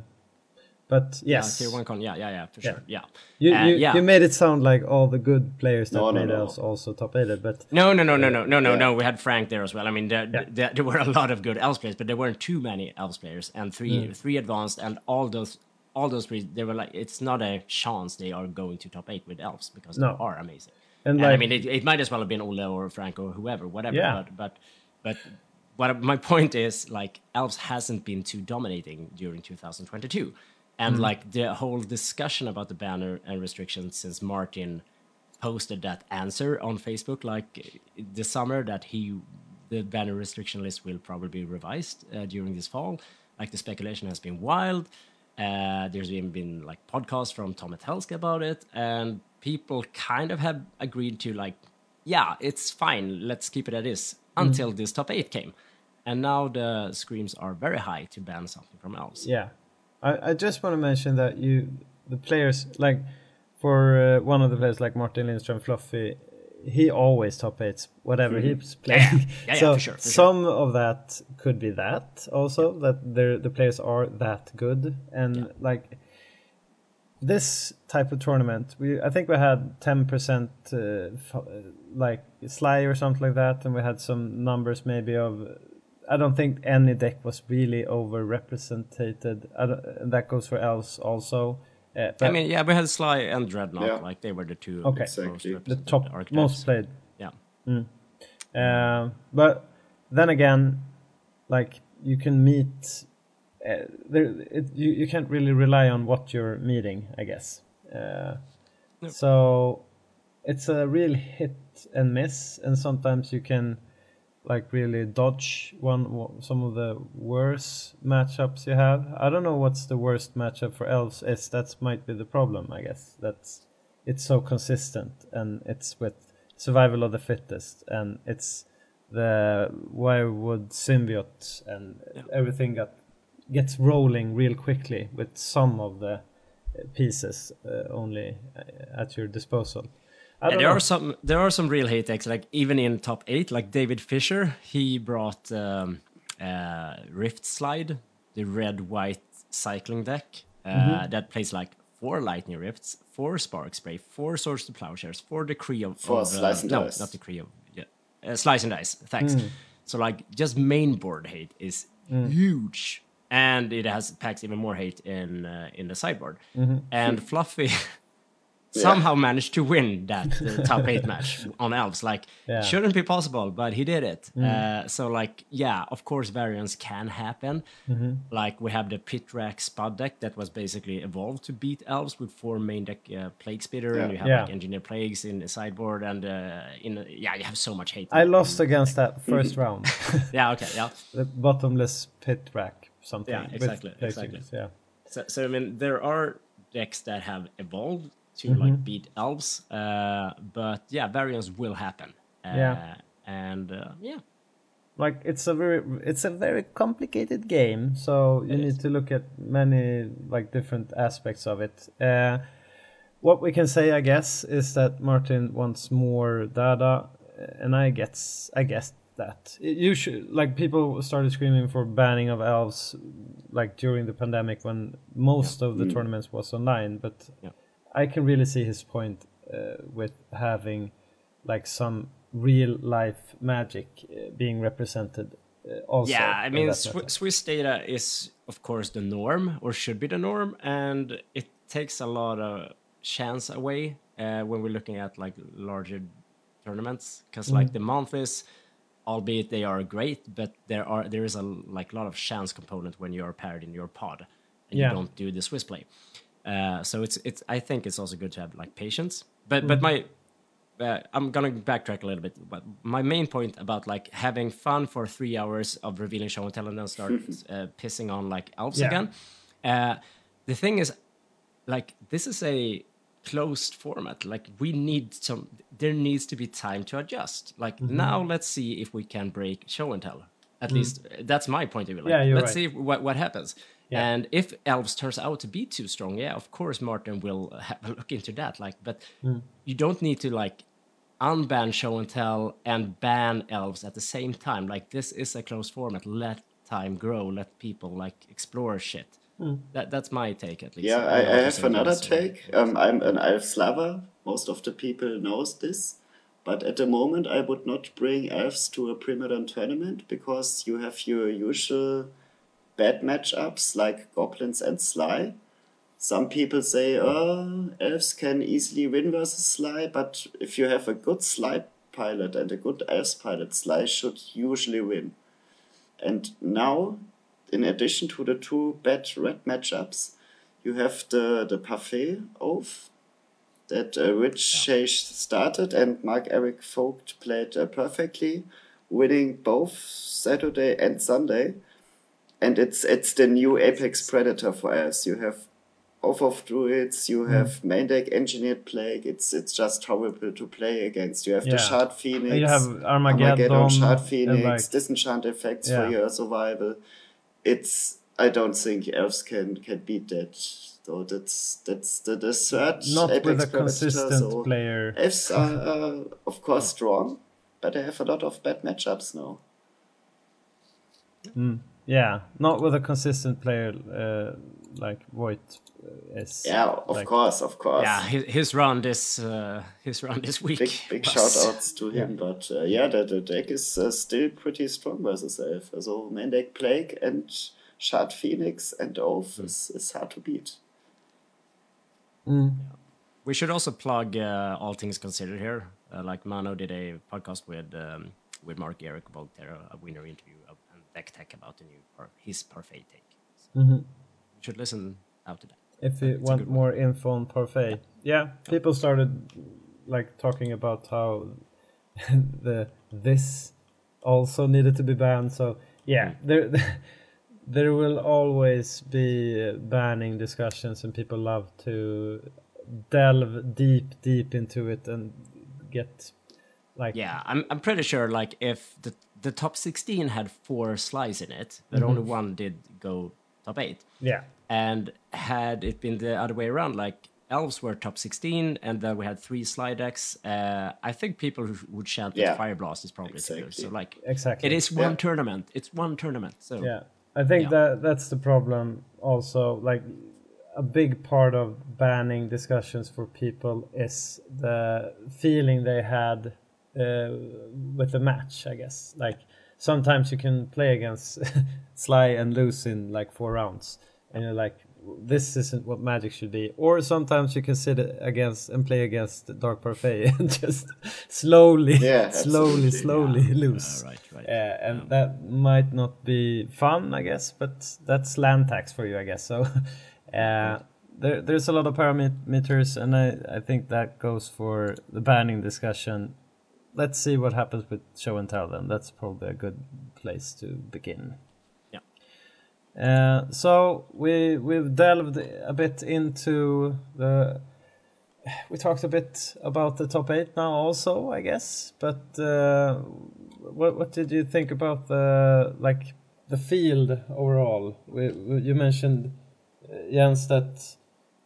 Speaker 1: but
Speaker 2: yeah,
Speaker 1: yes,
Speaker 2: tier one con, yeah, yeah, yeah, for
Speaker 1: Yeah.
Speaker 2: sure, yeah.
Speaker 1: you,
Speaker 2: Uh,
Speaker 1: you,
Speaker 2: yeah.
Speaker 1: you made it sound like all the good players that
Speaker 3: No, no,
Speaker 1: made
Speaker 3: no.
Speaker 1: us also top aided, but
Speaker 2: No, no, no, no, no, no, no,
Speaker 3: Yeah.
Speaker 2: no. We had Frank there as well. I mean, there,
Speaker 1: Yeah.
Speaker 2: there, there were a lot of good elves players, but there weren't too many elves players, and three
Speaker 1: Mm.
Speaker 2: three advanced, and all those all those three. They were like, it's not a chance they are going to top eight with elves because
Speaker 1: No.
Speaker 2: they are amazing.
Speaker 1: and
Speaker 2: And,
Speaker 1: like
Speaker 2: I mean, it, it might as well have been Ole or Frank or whoever, whatever.
Speaker 1: Yeah.
Speaker 2: But but but what my point is, like, elves hasn't been too dominating during 2022, and
Speaker 1: Mm.
Speaker 2: like the whole discussion about the banner and restrictions since Martin posted that answer on Facebook, like the summer, that he the banner restriction list will probably be revised uh, during this fall. Like the speculation has been wild. Uh, there's even been like podcasts from Tom Etelski about it, and people kind of have agreed to like, yeah, it's fine, let's keep it as is until this top eight came, and now the screams are very high to ban something from else.
Speaker 1: Yeah, I, I just want to mention that you the players like for uh, one of the players like Martin Lindström, Fluffy, he always top eights whatever he's playing.
Speaker 2: Mm-hmm. Yeah, yeah,
Speaker 1: so
Speaker 2: for sure, for sure.
Speaker 1: some of that could be that also that the the players are that good and like this type of tournament we I think we had 10% uh, f- like sly or something like that and we had some numbers maybe of I don't think any deck was really overrepresented. I don't, that goes for elves also. Uh, but
Speaker 2: I mean, yeah, we had Sly and Dreadnought,
Speaker 3: Yeah.
Speaker 2: like they were the two
Speaker 1: Okay.
Speaker 3: Exactly.
Speaker 2: most
Speaker 3: The
Speaker 1: the top
Speaker 2: archetypes.
Speaker 1: most played.
Speaker 2: Yeah.
Speaker 1: Um, but then again, like you can meet. Uh, there, it, you you can't really rely on what you're meeting, I guess. Uh, So it's a real hit and miss, and sometimes you can like really dodge one some of the worst matchups you have. I don't know what's the worst matchup for elves is. That might be the problem, I guess. That's it's so consistent and it's with survival of the fittest and it's the wirewood symbiote and everything got gets rolling real quickly with some of the pieces uh, only uh, at your disposal. I
Speaker 2: Yeah, there
Speaker 1: know.
Speaker 2: are some there are some real hate decks like even in top eight like David Fisher he brought um, uh, Rift Slide the red white cycling deck uh,
Speaker 1: Mm-hmm.
Speaker 2: that plays like four lightning rifts four spark spray four swords to plowshares four decree of,
Speaker 3: Four
Speaker 2: of,
Speaker 3: slice and
Speaker 2: no
Speaker 3: dice.
Speaker 2: not decree of yeah uh, slice and dice thanks
Speaker 1: Mm.
Speaker 2: so like just main board hate is huge and it has packs even more hate in uh, in the sideboard
Speaker 1: Mm-hmm.
Speaker 2: and Fluffy somehow managed to win that uh, top eight match on elves like
Speaker 1: Yeah.
Speaker 2: shouldn't be possible but he did it
Speaker 1: Mm.
Speaker 2: uh, so like yeah of course variants can happen
Speaker 1: Mm-hmm.
Speaker 2: like we have the pit rack spud deck that was basically evolved to beat elves with four main deck uh, plague spitter and you have
Speaker 1: Yeah.
Speaker 2: like Engineered Plagues in the sideboard and uh, in yeah you have so much hate
Speaker 1: I lost against that first round.
Speaker 2: yeah okay yeah
Speaker 1: the bottomless pit rack something.
Speaker 2: Yeah, exactly, exactly.
Speaker 1: Yeah.
Speaker 2: So, so I mean, there are decks that have evolved to
Speaker 1: Mm-hmm.
Speaker 2: like beat elves, uh, but yeah, variance will happen. Uh,
Speaker 1: Yeah.
Speaker 2: and uh, yeah,
Speaker 1: like it's a very it's a very complicated game so you
Speaker 2: It
Speaker 1: need
Speaker 2: is.
Speaker 1: to look at many like different aspects of it uh, what we can say i guess is that martin wants more data and i guess i guess that you should like people started screaming for banning of elves like during the pandemic when most of the tournaments was online but
Speaker 2: Yeah.
Speaker 1: I can really see his point uh, with having like some real life magic uh, being represented uh, also
Speaker 2: yeah. I mean,
Speaker 1: meta.
Speaker 2: Swiss data is of course the norm, or should be the norm, and it takes a lot of chance away uh, when we're looking at like larger tournaments, because like the monthlies. Albeit they are great, but there are there is a like lot of chance component when you are paired in your pod, and
Speaker 1: Yeah.
Speaker 2: you don't do the Swiss play. Uh, so it's it's I think it's also good to have like patience. But but my uh, I'm gonna backtrack a little bit. But my main point about like having fun for three hours of revealing show and tell and then start uh, pissing on like elves
Speaker 1: Yeah.
Speaker 2: again. Uh, the thing is, like this is a closed format. Like we need some. There needs to be time to adjust. Like
Speaker 1: Mm-hmm.
Speaker 2: now, let's see if we can break show and tell. At least uh, that's my point of view. Like,
Speaker 1: Mm. Yeah, you're
Speaker 2: let's
Speaker 1: right.
Speaker 2: see what what happens.
Speaker 1: Yeah.
Speaker 2: And if elves turns out to be too strong, yeah, of course Martin will have a look into that. Like, but
Speaker 1: Mm.
Speaker 2: you don't need to like unban show and tell and ban elves at the same time. Like this is a closed format. Let time grow. Let people like explore shit. That that's my take at least.
Speaker 3: Yeah, I, I have another
Speaker 2: Jens,
Speaker 3: take. Um, I'm an elf lover. Most of the people knows this. But at the moment, I would not bring elves to a pre-modern tournament because you have your usual bad matchups like goblins and sly. Some people say, oh, elves can easily win versus sly, but if you have a good sly pilot and a good elves pilot, sly should usually win. And now, in addition to the two bad red matchups, you have the, the Parfait Oath that uh, Rich Chase started and Mark Eric Vogt played uh, perfectly, winning both Saturday and Sunday. And it's it's the new Apex Predator for us. You have Oath of Druids you have main deck Engineered Plague. It's it's just horrible to play against. You have
Speaker 1: Yeah.
Speaker 3: the Shard Phoenix.
Speaker 1: you have Armageddon,
Speaker 3: Shard
Speaker 1: and,
Speaker 3: Phoenix,
Speaker 1: like-
Speaker 3: disenchant effects
Speaker 1: Yeah.
Speaker 3: for your survival. It's I don't think elves can can beat that. So that's that's the, the third
Speaker 1: not
Speaker 3: Apex
Speaker 1: with a
Speaker 3: Predator,
Speaker 1: consistent
Speaker 3: so
Speaker 1: player
Speaker 3: Elves are uh, of course strong, but they have a lot of bad matchups now.
Speaker 1: Yeah not with a consistent player uh, like voigt uh, is
Speaker 3: Yeah, of
Speaker 1: like-
Speaker 3: course, of course.
Speaker 2: Yeah, his, his round is uh, his round this week.
Speaker 3: Big big shout outs to him, but uh, yeah, the, the deck is uh, still pretty strong versus Elf. So main deck Plague and Shard Phoenix and Oath
Speaker 2: Hmm.
Speaker 3: is, is hard to beat.
Speaker 2: We should also plug uh, all things considered here. Uh, like Mano did a podcast with um, with Mark Eric Voltaire, a winner interview Deck Tech about the new par, his parfait take. So You should listen out to that.
Speaker 1: If you
Speaker 2: It's
Speaker 1: want
Speaker 2: good one.
Speaker 1: more info on Parfait, yeah, people started like talking about how the this also needed to be banned. So yeah, there there will always be uh, banning discussions, and people love to delve deep, deep into it and get like
Speaker 2: Yeah, I'm I'm pretty sure like if the the top 16 had four slides in it, but
Speaker 1: Mm-hmm.
Speaker 2: only one did go top eight.
Speaker 1: yeah,
Speaker 2: And had it been the other way around, like elves were top 16, and then we had three slide decks, uh, I think people who would chant that Fire Blast is probably too
Speaker 3: exactly.
Speaker 2: So like,
Speaker 1: exactly.
Speaker 2: it is one
Speaker 3: Yeah.
Speaker 2: tournament. It's one tournament. So
Speaker 1: Yeah, I think
Speaker 2: Yeah.
Speaker 1: that that's the problem. Also, like a big part of banning discussions for people is the feeling they had uh, with the match. I guess like sometimes you can play against Sly and lose in like four rounds, and you're like. This isn't what Magic should be. Or sometimes you can sit against and play against Dark Parfait and just slowly,
Speaker 3: Yeah,
Speaker 1: slowly,
Speaker 3: absolutely.
Speaker 1: slowly lose.
Speaker 2: Uh, right, right.
Speaker 1: Uh, and that might not be fun, I guess, but that's land tax for you, I guess. So uh, there, there's a lot of parameters, and I, I think that goes for the banning discussion. Let's see what happens with show and tell. Then that's probably a good place to begin.
Speaker 2: Yeah.
Speaker 1: Uh, so we we've delved a bit into the. We talked a bit about the top eight now, also, I guess. But uh, what what did you think about the like the field overall? We, you mentioned uh, Jens that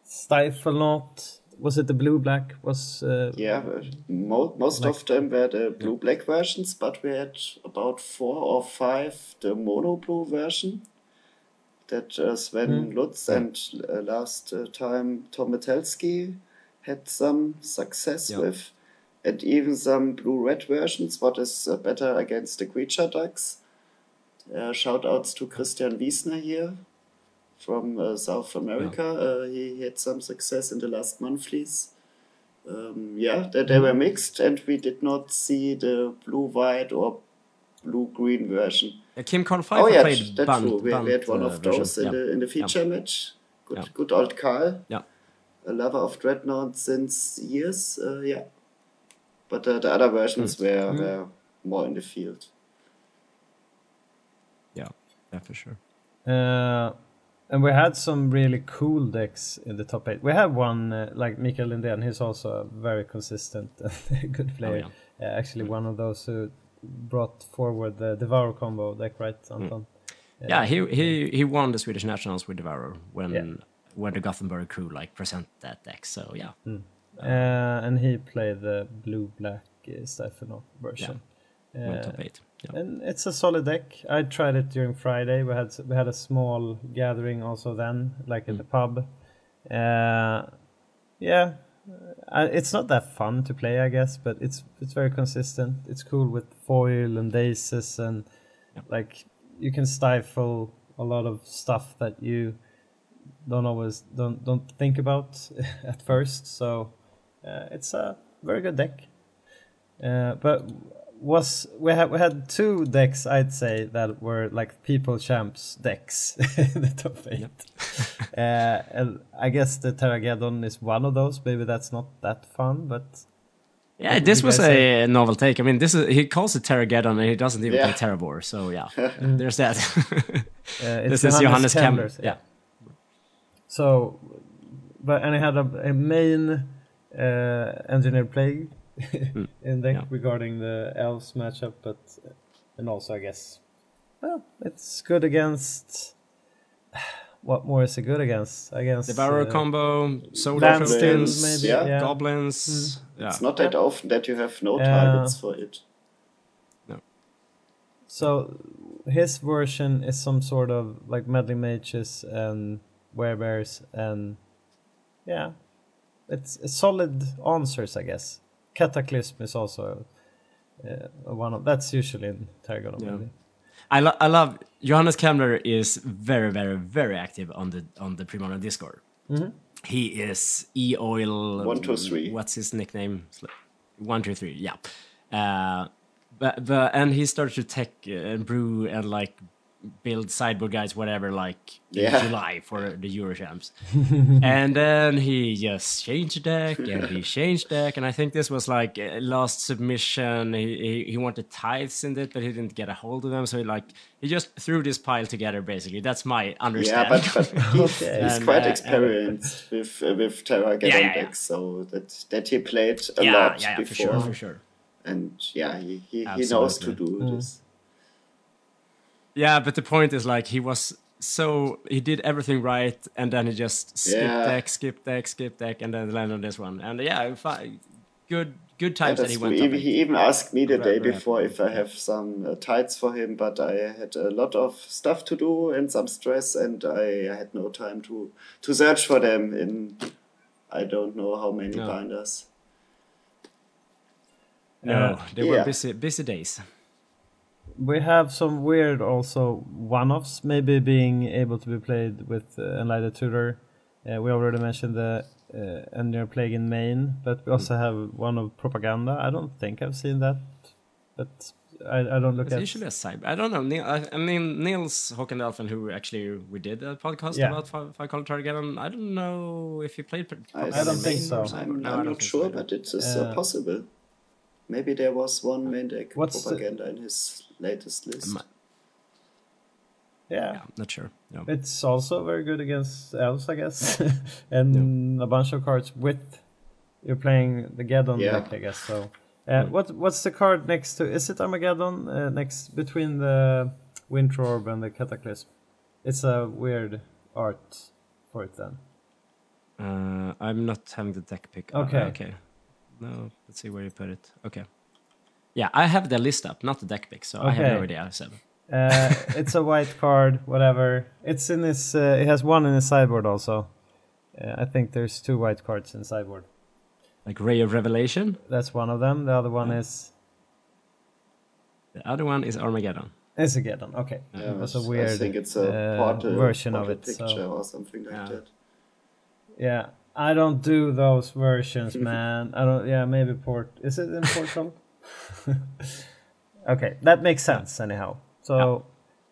Speaker 1: Stifle not was it the blue black was uh,
Speaker 3: Yeah, but mo- most of them were the blue black versions, but we had about four or five the mono blue version that uh, Sven Lutz and uh, last uh, time Tom Metelski had some success
Speaker 2: Yeah.
Speaker 3: with, and even some blue red versions. What is uh, better against the creature ducks? Uh, shout outs to Christian Wiesner here from uh, South America. Uh, he had some success in the last monthlies. Um, yeah, they, they were mixed, and we did not see the blue white or blue green version.
Speaker 2: Uh, Kim Con Pfeiffer
Speaker 3: oh yeah,
Speaker 2: played
Speaker 3: that's
Speaker 2: Bunt,
Speaker 3: true. We, we had one
Speaker 2: uh,
Speaker 3: of those
Speaker 2: version.
Speaker 3: in
Speaker 2: yeah.
Speaker 3: the in the feature match. Good,
Speaker 2: Yeah.
Speaker 3: good old Carl,
Speaker 2: Yeah.
Speaker 3: a lover of Dreadnought since years. Uh, yeah, but uh, the other versions
Speaker 2: Hmm.
Speaker 3: were, were more in the field.
Speaker 2: yeah, yeah, for sure.
Speaker 1: Uh, and we had some really cool decks in the top eight. We have one uh, like Mikael Lindén. He's also a very consistent and good player. Uh, actually, one of those who brought forward the Devour combo deck, right, Anton?
Speaker 2: Yeah, he he he won the Swedish nationals with Devour when
Speaker 1: Yeah.
Speaker 2: when the Gothenburg crew like present that deck. So yeah,
Speaker 1: Uh, and he played the blue black uh, Stephanov version.
Speaker 2: went
Speaker 1: Uh,
Speaker 2: top eight. Yeah.
Speaker 1: and it's a solid deck. I tried it during Friday. We had we had a small gathering also then, like at the pub. Uh, yeah, uh, it's not that fun to play, I guess, but it's it's very consistent. It's cool with foil and aces, and like you can stifle a lot of stuff that you don't always don't don't think about at first. So uh, it's a very good deck. Uh, but was we had we had two decks I'd say that were like people champs decks in the top eight. uh, and I guess the Terrageddon is one of those. Maybe that's not that fun, but
Speaker 2: Yeah, this was
Speaker 1: guys say?
Speaker 2: a novel take. I mean, this is he calls it Terrageddon and he doesn't even
Speaker 3: Yeah.
Speaker 2: play Terravore. So yeah, there's that.
Speaker 1: uh,
Speaker 2: this is Johannes Kemler.
Speaker 1: Kemler's,
Speaker 2: Yeah.
Speaker 1: So, but and I had a, a main uh, engineer play in deck
Speaker 2: yeah.
Speaker 1: regarding the elves matchup, but and also I guess well, it's good against. What more is it good against? Against
Speaker 2: Devourer
Speaker 1: uh,
Speaker 2: combo, Solar
Speaker 1: Land
Speaker 3: Still,
Speaker 2: Tokens,
Speaker 1: maybe.
Speaker 3: yeah.
Speaker 1: Yeah.
Speaker 2: Goblins. Yeah.
Speaker 3: It's not that often that you have no
Speaker 1: Yeah.
Speaker 3: targets for it. No.
Speaker 1: So his version is some sort of like Meddling Mages and werebears and yeah, it's, it's solid answers, I guess. Cataclysm is also uh, one of that's usually in Targon.
Speaker 2: Yeah.
Speaker 1: maybe.
Speaker 2: I, lo- I love Johannes Kemler is very very very active on the on the Premodern Discord. He is E Oil
Speaker 3: One, two, three.
Speaker 2: What's his nickname? One two three. Yeah. Uh, but, but and he started to tech uh, and brew and like build sideboard guys, whatever, like in
Speaker 3: Yeah.
Speaker 2: July for the Euro champs. and then he just changed deck and he changed deck, and I think this was like last submission. He, he he wanted tithes in it, but he didn't get a hold of them, so he like he just threw this pile together. Basically, that's my understanding.
Speaker 3: Yeah,
Speaker 2: understanding.
Speaker 3: but, but he's,
Speaker 1: Okay.
Speaker 3: he's
Speaker 2: And,
Speaker 3: quite
Speaker 2: uh,
Speaker 3: experienced with uh, with Terra
Speaker 2: Yeah, yeah, yeah.
Speaker 3: decks, so that that he played a
Speaker 2: yeah,
Speaker 3: lot
Speaker 2: yeah, for
Speaker 3: before,
Speaker 2: sure, for sure.
Speaker 3: and yeah, he, he, he knows to
Speaker 2: Absolutely.
Speaker 3: do this.
Speaker 2: Yeah, but the point is like he was so he did everything right, and then he just skipped
Speaker 3: Yeah.
Speaker 2: deck, skipped deck, skipped deck, and then landed on this one. And yeah, fi- good good
Speaker 3: Yeah,
Speaker 2: times that he went.
Speaker 3: He, he even asked me the
Speaker 2: Very-
Speaker 3: day
Speaker 2: very
Speaker 3: before
Speaker 2: happy.
Speaker 3: if I have some uh, tights for him, but I had a lot of stuff to do and some stress, and I had no time to to search for them in I don't know how many
Speaker 2: No.
Speaker 3: binders.
Speaker 2: No,
Speaker 1: Uh,
Speaker 2: they were busy busy days.
Speaker 1: We have some weird also one-offs, maybe being able to be played with uh, Enlightened Tutor. Uh, we already mentioned the uh, Engineered Plague in main, but we also have one of Propaganda. I don't think I've seen that, but I, I don't look
Speaker 2: It's
Speaker 1: at.
Speaker 2: usually a side. I don't know. Neil, I, I mean Niels Håkandalfen, who actually we did a podcast
Speaker 1: Yeah.
Speaker 2: about five, five color target. and I don't know if he played. pro-
Speaker 3: I,
Speaker 1: I don't think so.
Speaker 3: I'm,
Speaker 2: No, I
Speaker 3: I'm
Speaker 2: don't
Speaker 3: sure,
Speaker 2: so.
Speaker 3: but it is
Speaker 1: Uh,
Speaker 3: uh, possible. Maybe there was one main deck
Speaker 1: What's the-
Speaker 3: propaganda in his latest list.
Speaker 2: Ma-
Speaker 1: yeah.
Speaker 2: yeah, not sure. No.
Speaker 1: It's also very good against elves, I guess, and a bunch of cards with you're playing the Geddon
Speaker 3: Yeah.
Speaker 1: deck, I guess. So, uh, what what's the card next to? Is it Armageddon uh, next between the Winter Orb and the Cataclysm? It's a weird art for it then.
Speaker 2: Uh, I'm not having the deck pick. uh,
Speaker 1: Okay.
Speaker 2: okay. No, let's see where you put it. Okay. Yeah, I have the list up, not the deck pick, so I have no idea. So
Speaker 1: Uh, it's a white card, whatever. It's in this. Uh, it has one in the sideboard also. Uh, I think there's two white cards in sideboard.
Speaker 2: like Ray of Revelation.
Speaker 1: That's one of them. The other one is
Speaker 2: The other one is Armageddon.
Speaker 1: is a Geddon. Okay,
Speaker 3: Yeah,
Speaker 1: it was a
Speaker 3: I
Speaker 1: weird
Speaker 3: think it's a
Speaker 1: uh,
Speaker 3: portal,
Speaker 1: version of
Speaker 3: portal
Speaker 1: it.
Speaker 3: picture
Speaker 1: So
Speaker 3: or something like
Speaker 2: Yeah.
Speaker 3: that.
Speaker 1: yeah, I don't do those versions, man. I don't. Yeah, maybe port. Is it in Portal? okay, that makes sense anyhow. So,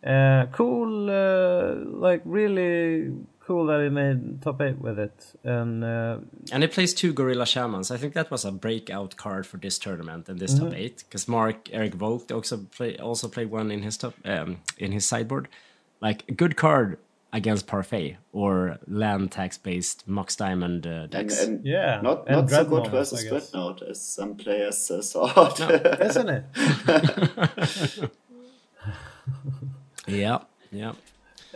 Speaker 1: uh, cool. Uh, like really cool that he made top eight with it, and uh,
Speaker 2: And he plays two Gorilla Shamans. I think that was a breakout card for this tournament and this
Speaker 1: Mm-hmm.
Speaker 2: top eight. Because Mark Eric Vogt also play also played one in his top um, in his sideboard. Like a good card against Parfait or land tax based Mox Diamond uh,
Speaker 3: And,
Speaker 2: decks.
Speaker 3: and
Speaker 1: yeah,
Speaker 3: not
Speaker 1: and
Speaker 3: not so good versus
Speaker 1: I guess.
Speaker 3: Dreadnought as some players uh, thought.
Speaker 1: isn't it?
Speaker 2: yeah, yeah.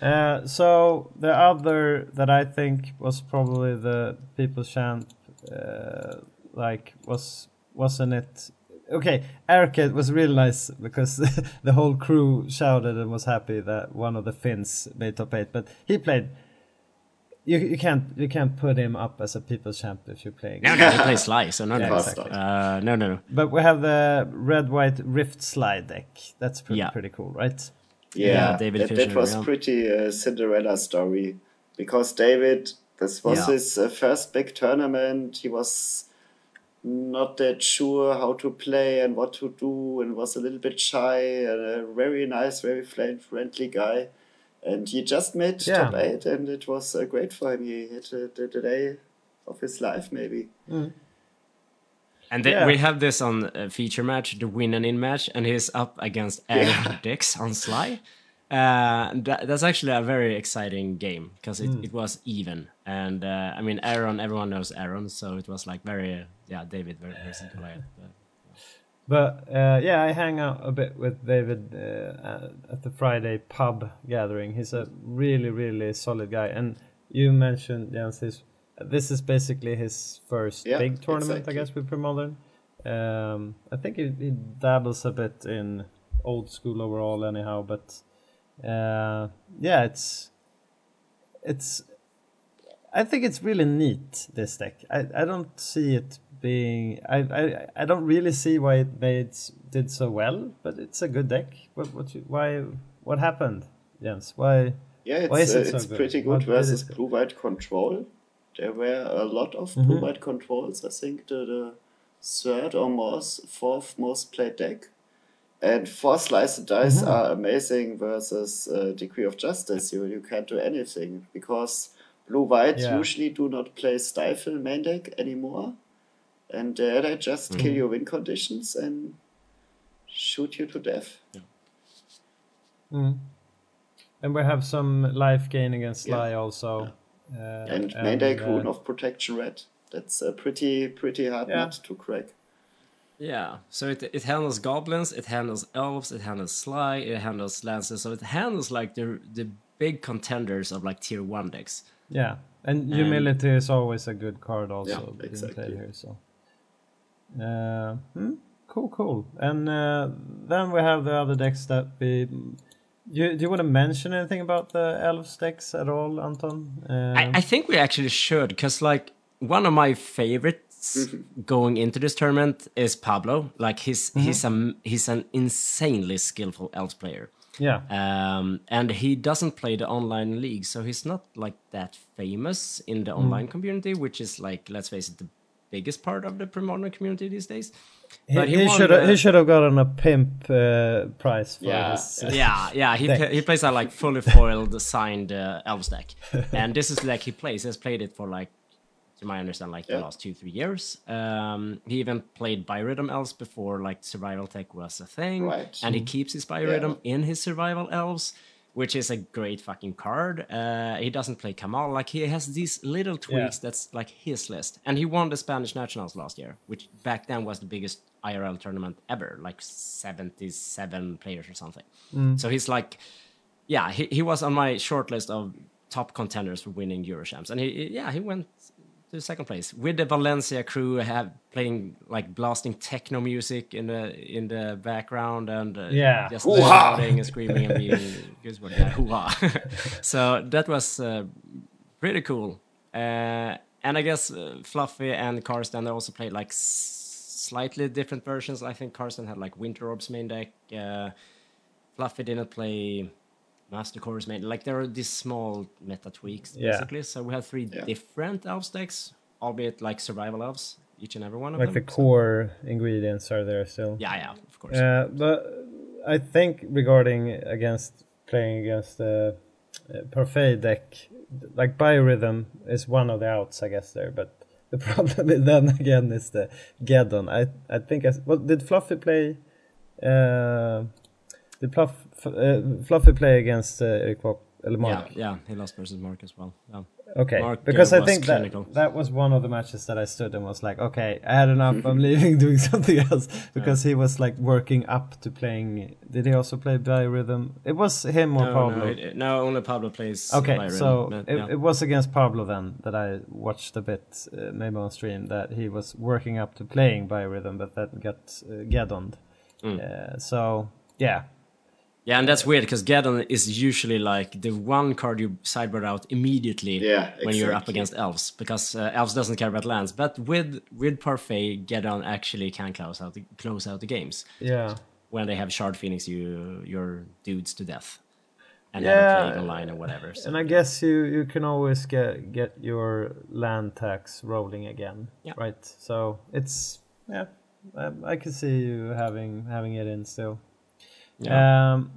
Speaker 1: Uh, so the other that I think was probably the people champ, uh, like was wasn't it? Okay, Arcade was really nice because the whole crew shouted and was happy that one of the Finns made top eight, but he played. You, you can't you can't put him up as a people's champ if you're playing.
Speaker 2: No, no, he plays Sly, so no,
Speaker 1: Yeah,
Speaker 2: no.
Speaker 3: exactly.
Speaker 2: Uh, no, no, no.
Speaker 1: But we have the red white Rift slide deck. That's pretty
Speaker 2: Yeah.
Speaker 1: pretty cool, right?
Speaker 3: Yeah,
Speaker 2: Yeah, David
Speaker 3: that,
Speaker 2: Fisher,
Speaker 3: that was
Speaker 2: yeah.
Speaker 3: pretty uh, Cinderella story because David, this was
Speaker 2: Yeah.
Speaker 3: his uh, first big tournament. He was not that sure how to play and what to do, and was a little bit shy. And a very nice, very friend- friendly guy, and he just made
Speaker 1: Yeah.
Speaker 3: top eight, and it was uh, great for him. He had uh, the, the day of his life, maybe.
Speaker 2: And then
Speaker 1: Yeah.
Speaker 2: we have this on a feature match, the win and in match, and he's up against Aaron Dix on Sly. Uh, that, that's actually a very exciting game because it, it was even. And uh, I mean, Aaron, everyone knows Aaron, so it was like very, uh, yeah, David very, very simple. But,
Speaker 1: But uh, yeah, I hang out a bit with David uh, at- at the Friday pub gathering. He's a really, really solid guy. And you mentioned Jens, his, this is basically his first
Speaker 3: Yeah,
Speaker 1: big tournament,
Speaker 3: exactly.
Speaker 1: I guess, with Premodern. Um, I think he, he dabbles a bit in old school overall, anyhow. But uh, yeah, it's it's. I think it's really neat this deck. I, I don't see it being. I, I I don't really see why it made did so well, but it's a good deck. What what you, why what happened, Jens? Why?
Speaker 3: Yeah,
Speaker 1: Why
Speaker 3: it's,
Speaker 1: is
Speaker 3: uh,
Speaker 1: it so
Speaker 3: it's
Speaker 1: good?
Speaker 3: pretty good
Speaker 1: did
Speaker 3: versus blue white control. There were a lot of
Speaker 1: Mm-hmm.
Speaker 3: blue white controls. I think the, the third or most, fourth most played deck. And four slice and dice
Speaker 1: Mm-hmm.
Speaker 3: are amazing versus uh, Decree of Justice. You you can't do anything because blue white
Speaker 1: Yeah.
Speaker 3: usually do not play Stifle main deck anymore, and uh, they just
Speaker 1: Mm-hmm.
Speaker 3: kill your win conditions and shoot you to death.
Speaker 1: Mm. And we have some life gain against
Speaker 3: Yeah.
Speaker 1: Sly also. Uh,
Speaker 3: And, main deck
Speaker 1: uh,
Speaker 3: Rune of Protection Red. That's uh, pretty pretty hard
Speaker 1: Yeah.
Speaker 3: nut to crack.
Speaker 2: Yeah, so it, it handles goblins, it handles elves, it handles sly, it handles lances, so it handles like the the big contenders of like tier one decks.
Speaker 1: Yeah, and humility is always a good card also
Speaker 3: Yeah,
Speaker 1: being
Speaker 3: exactly.
Speaker 1: played here. So, uh, hmm, cool, cool. And uh, then we have the other decks that we. You, do you want to mention anything about the elves decks at all, Anton? Uh,
Speaker 2: I, I think we actually should, because like one of my going into this tournament is Pablo. Like he's he's a he's an insanely skillful elf player.
Speaker 1: yeah,
Speaker 2: Um, and he doesn't play the online league, so he's not like that famous in the online community, which is like, let's face it, the biggest part of the pre-modern community these days.
Speaker 1: he,
Speaker 2: but he
Speaker 1: he should
Speaker 2: the-
Speaker 1: he should have gotten a pimp uh, price for
Speaker 3: Yeah,
Speaker 1: his. uh,
Speaker 2: yeah, yeah, he he plays a like fully foiled signed uh, elves deck, and this is like he plays. He has played it for like, to my understand, like the last two three years. Um, he even played Biorhythm elves before like survival tech was a thing,
Speaker 3: Right.
Speaker 2: and he keeps his Biorhythm in his survival elves. Which is a great fucking card. Uh, he doesn't play Kamal. Like he has these little tweaks that's like his list. And he won the Spanish Nationals last year, which back then was the biggest IRL tournament ever, like 77 players or something. So he's like, yeah, he, he was on my short list of top contenders for winning Eurochamps, and he he- yeah he went to second place with the Valencia crew have playing like blasting techno music in the in the background and uh,
Speaker 1: Yeah.
Speaker 2: just shouting and screaming and being good word, yeah, hoo-ha. so that was uh, pretty cool. Uh, and I guess uh, Fluffy and Karsten also played like s- slightly different versions. I think Karsten had like Winter Orbs main deck. Uh, Fluffy didn't play Masticore made. Like there are these small meta tweaks
Speaker 1: Yeah.
Speaker 2: basically. So we have three
Speaker 3: Yeah.
Speaker 2: different elves decks, albeit like survival elves, each and every one of them.
Speaker 1: like the
Speaker 2: them. So-
Speaker 1: core ingredients are there still.
Speaker 2: yeah, yeah, of course.
Speaker 1: Uh, but I think regarding against playing against the uh, Parfait deck, like Biorhythm is one of the outs, I guess there. But the problem is then again is the Geddon. I I think as well. Did Fluffy play? Uh, did Fluff, uh, Fluffy play against uh, Eric eller
Speaker 2: yeah,
Speaker 1: Mark?
Speaker 2: yeah, he lost versus Mark as well. Yeah.
Speaker 1: Okay,
Speaker 2: Mark,
Speaker 1: because I think
Speaker 2: clinical.
Speaker 1: that that was one of the matches that I stood and was like, okay, I had enough. I'm leaving, doing something else because he was like working up to playing. Did he also play Biorhythm? It was him or
Speaker 2: No,
Speaker 1: Pablo.
Speaker 2: no, it- no, only Pablo plays.
Speaker 1: okay, so it,
Speaker 2: yeah.
Speaker 1: it was against Pablo then that I watched a bit, uh, maybe on stream, that he was working up to playing Biorhythm, but that got uh, Geddoned.
Speaker 2: Mm.
Speaker 1: Uh, so yeah,
Speaker 2: Yeah, and that's weird because Geddon is usually like the one card you sideboard out immediately
Speaker 3: Yeah,
Speaker 2: when you're up against elves because uh, elves doesn't care about lands. But with with Parfait, Geddon actually can close out the, close out the games
Speaker 1: yeah.
Speaker 2: when they have Shard Phoenix you your dudes to death and
Speaker 1: Yeah,
Speaker 2: have a plague online or whatever. So,
Speaker 1: And I guess you, you can always get get your land tax rolling again,
Speaker 2: Yeah.
Speaker 1: right? So it's yeah, I, I can see you having having it in still.
Speaker 2: Yeah.
Speaker 1: Um,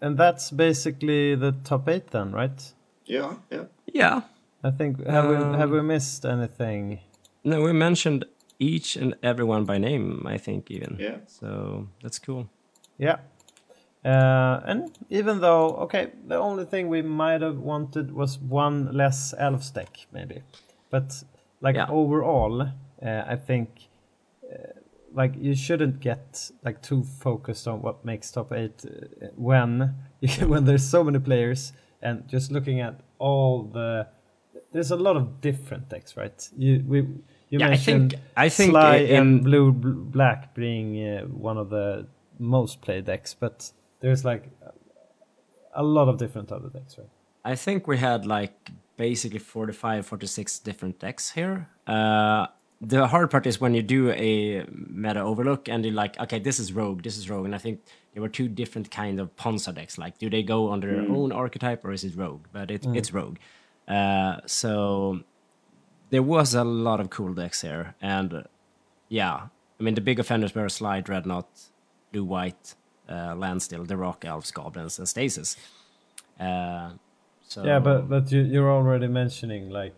Speaker 1: and that's basically the top eight then, right?
Speaker 3: Yeah, yeah.
Speaker 2: yeah.
Speaker 1: I think have we have
Speaker 2: Um,
Speaker 1: we missed anything?
Speaker 2: No, we mentioned each and everyone by name. I think even.
Speaker 3: Yeah.
Speaker 2: So that's cool.
Speaker 1: Yeah. Uh, and even though, okay, the only thing we might have wanted was one less elf deck, maybe. But like
Speaker 2: Yeah.
Speaker 1: overall, uh, I think like you shouldn't get like too focused on what makes top eight uh, when when there's so many players and just looking at all the. There's a lot of different decks, right? You we you
Speaker 2: Yeah, I
Speaker 1: mentioned
Speaker 2: think- I think
Speaker 1: Sly
Speaker 2: in-
Speaker 1: and blue black being uh, one of the most played decks, but there's like a lot of different other decks, right?
Speaker 2: I think we had like basically 45, 46 different decks here. Uh, the hard part is when you do a meta overlook and you're like, okay, this is rogue, this is rogue, and I think there were two different kind of Ponza decks. Like, do they go under their own archetype or is it rogue? But it, it's rogue. Uh, so there was a lot of cool decks here, and uh, yeah, I mean the big offenders were Slide, Dreadnought, Blue White, uh, Landstill, the Rock Elves, Goblins, and Stasis. Uh, so
Speaker 1: Yeah, but but you you're already mentioning like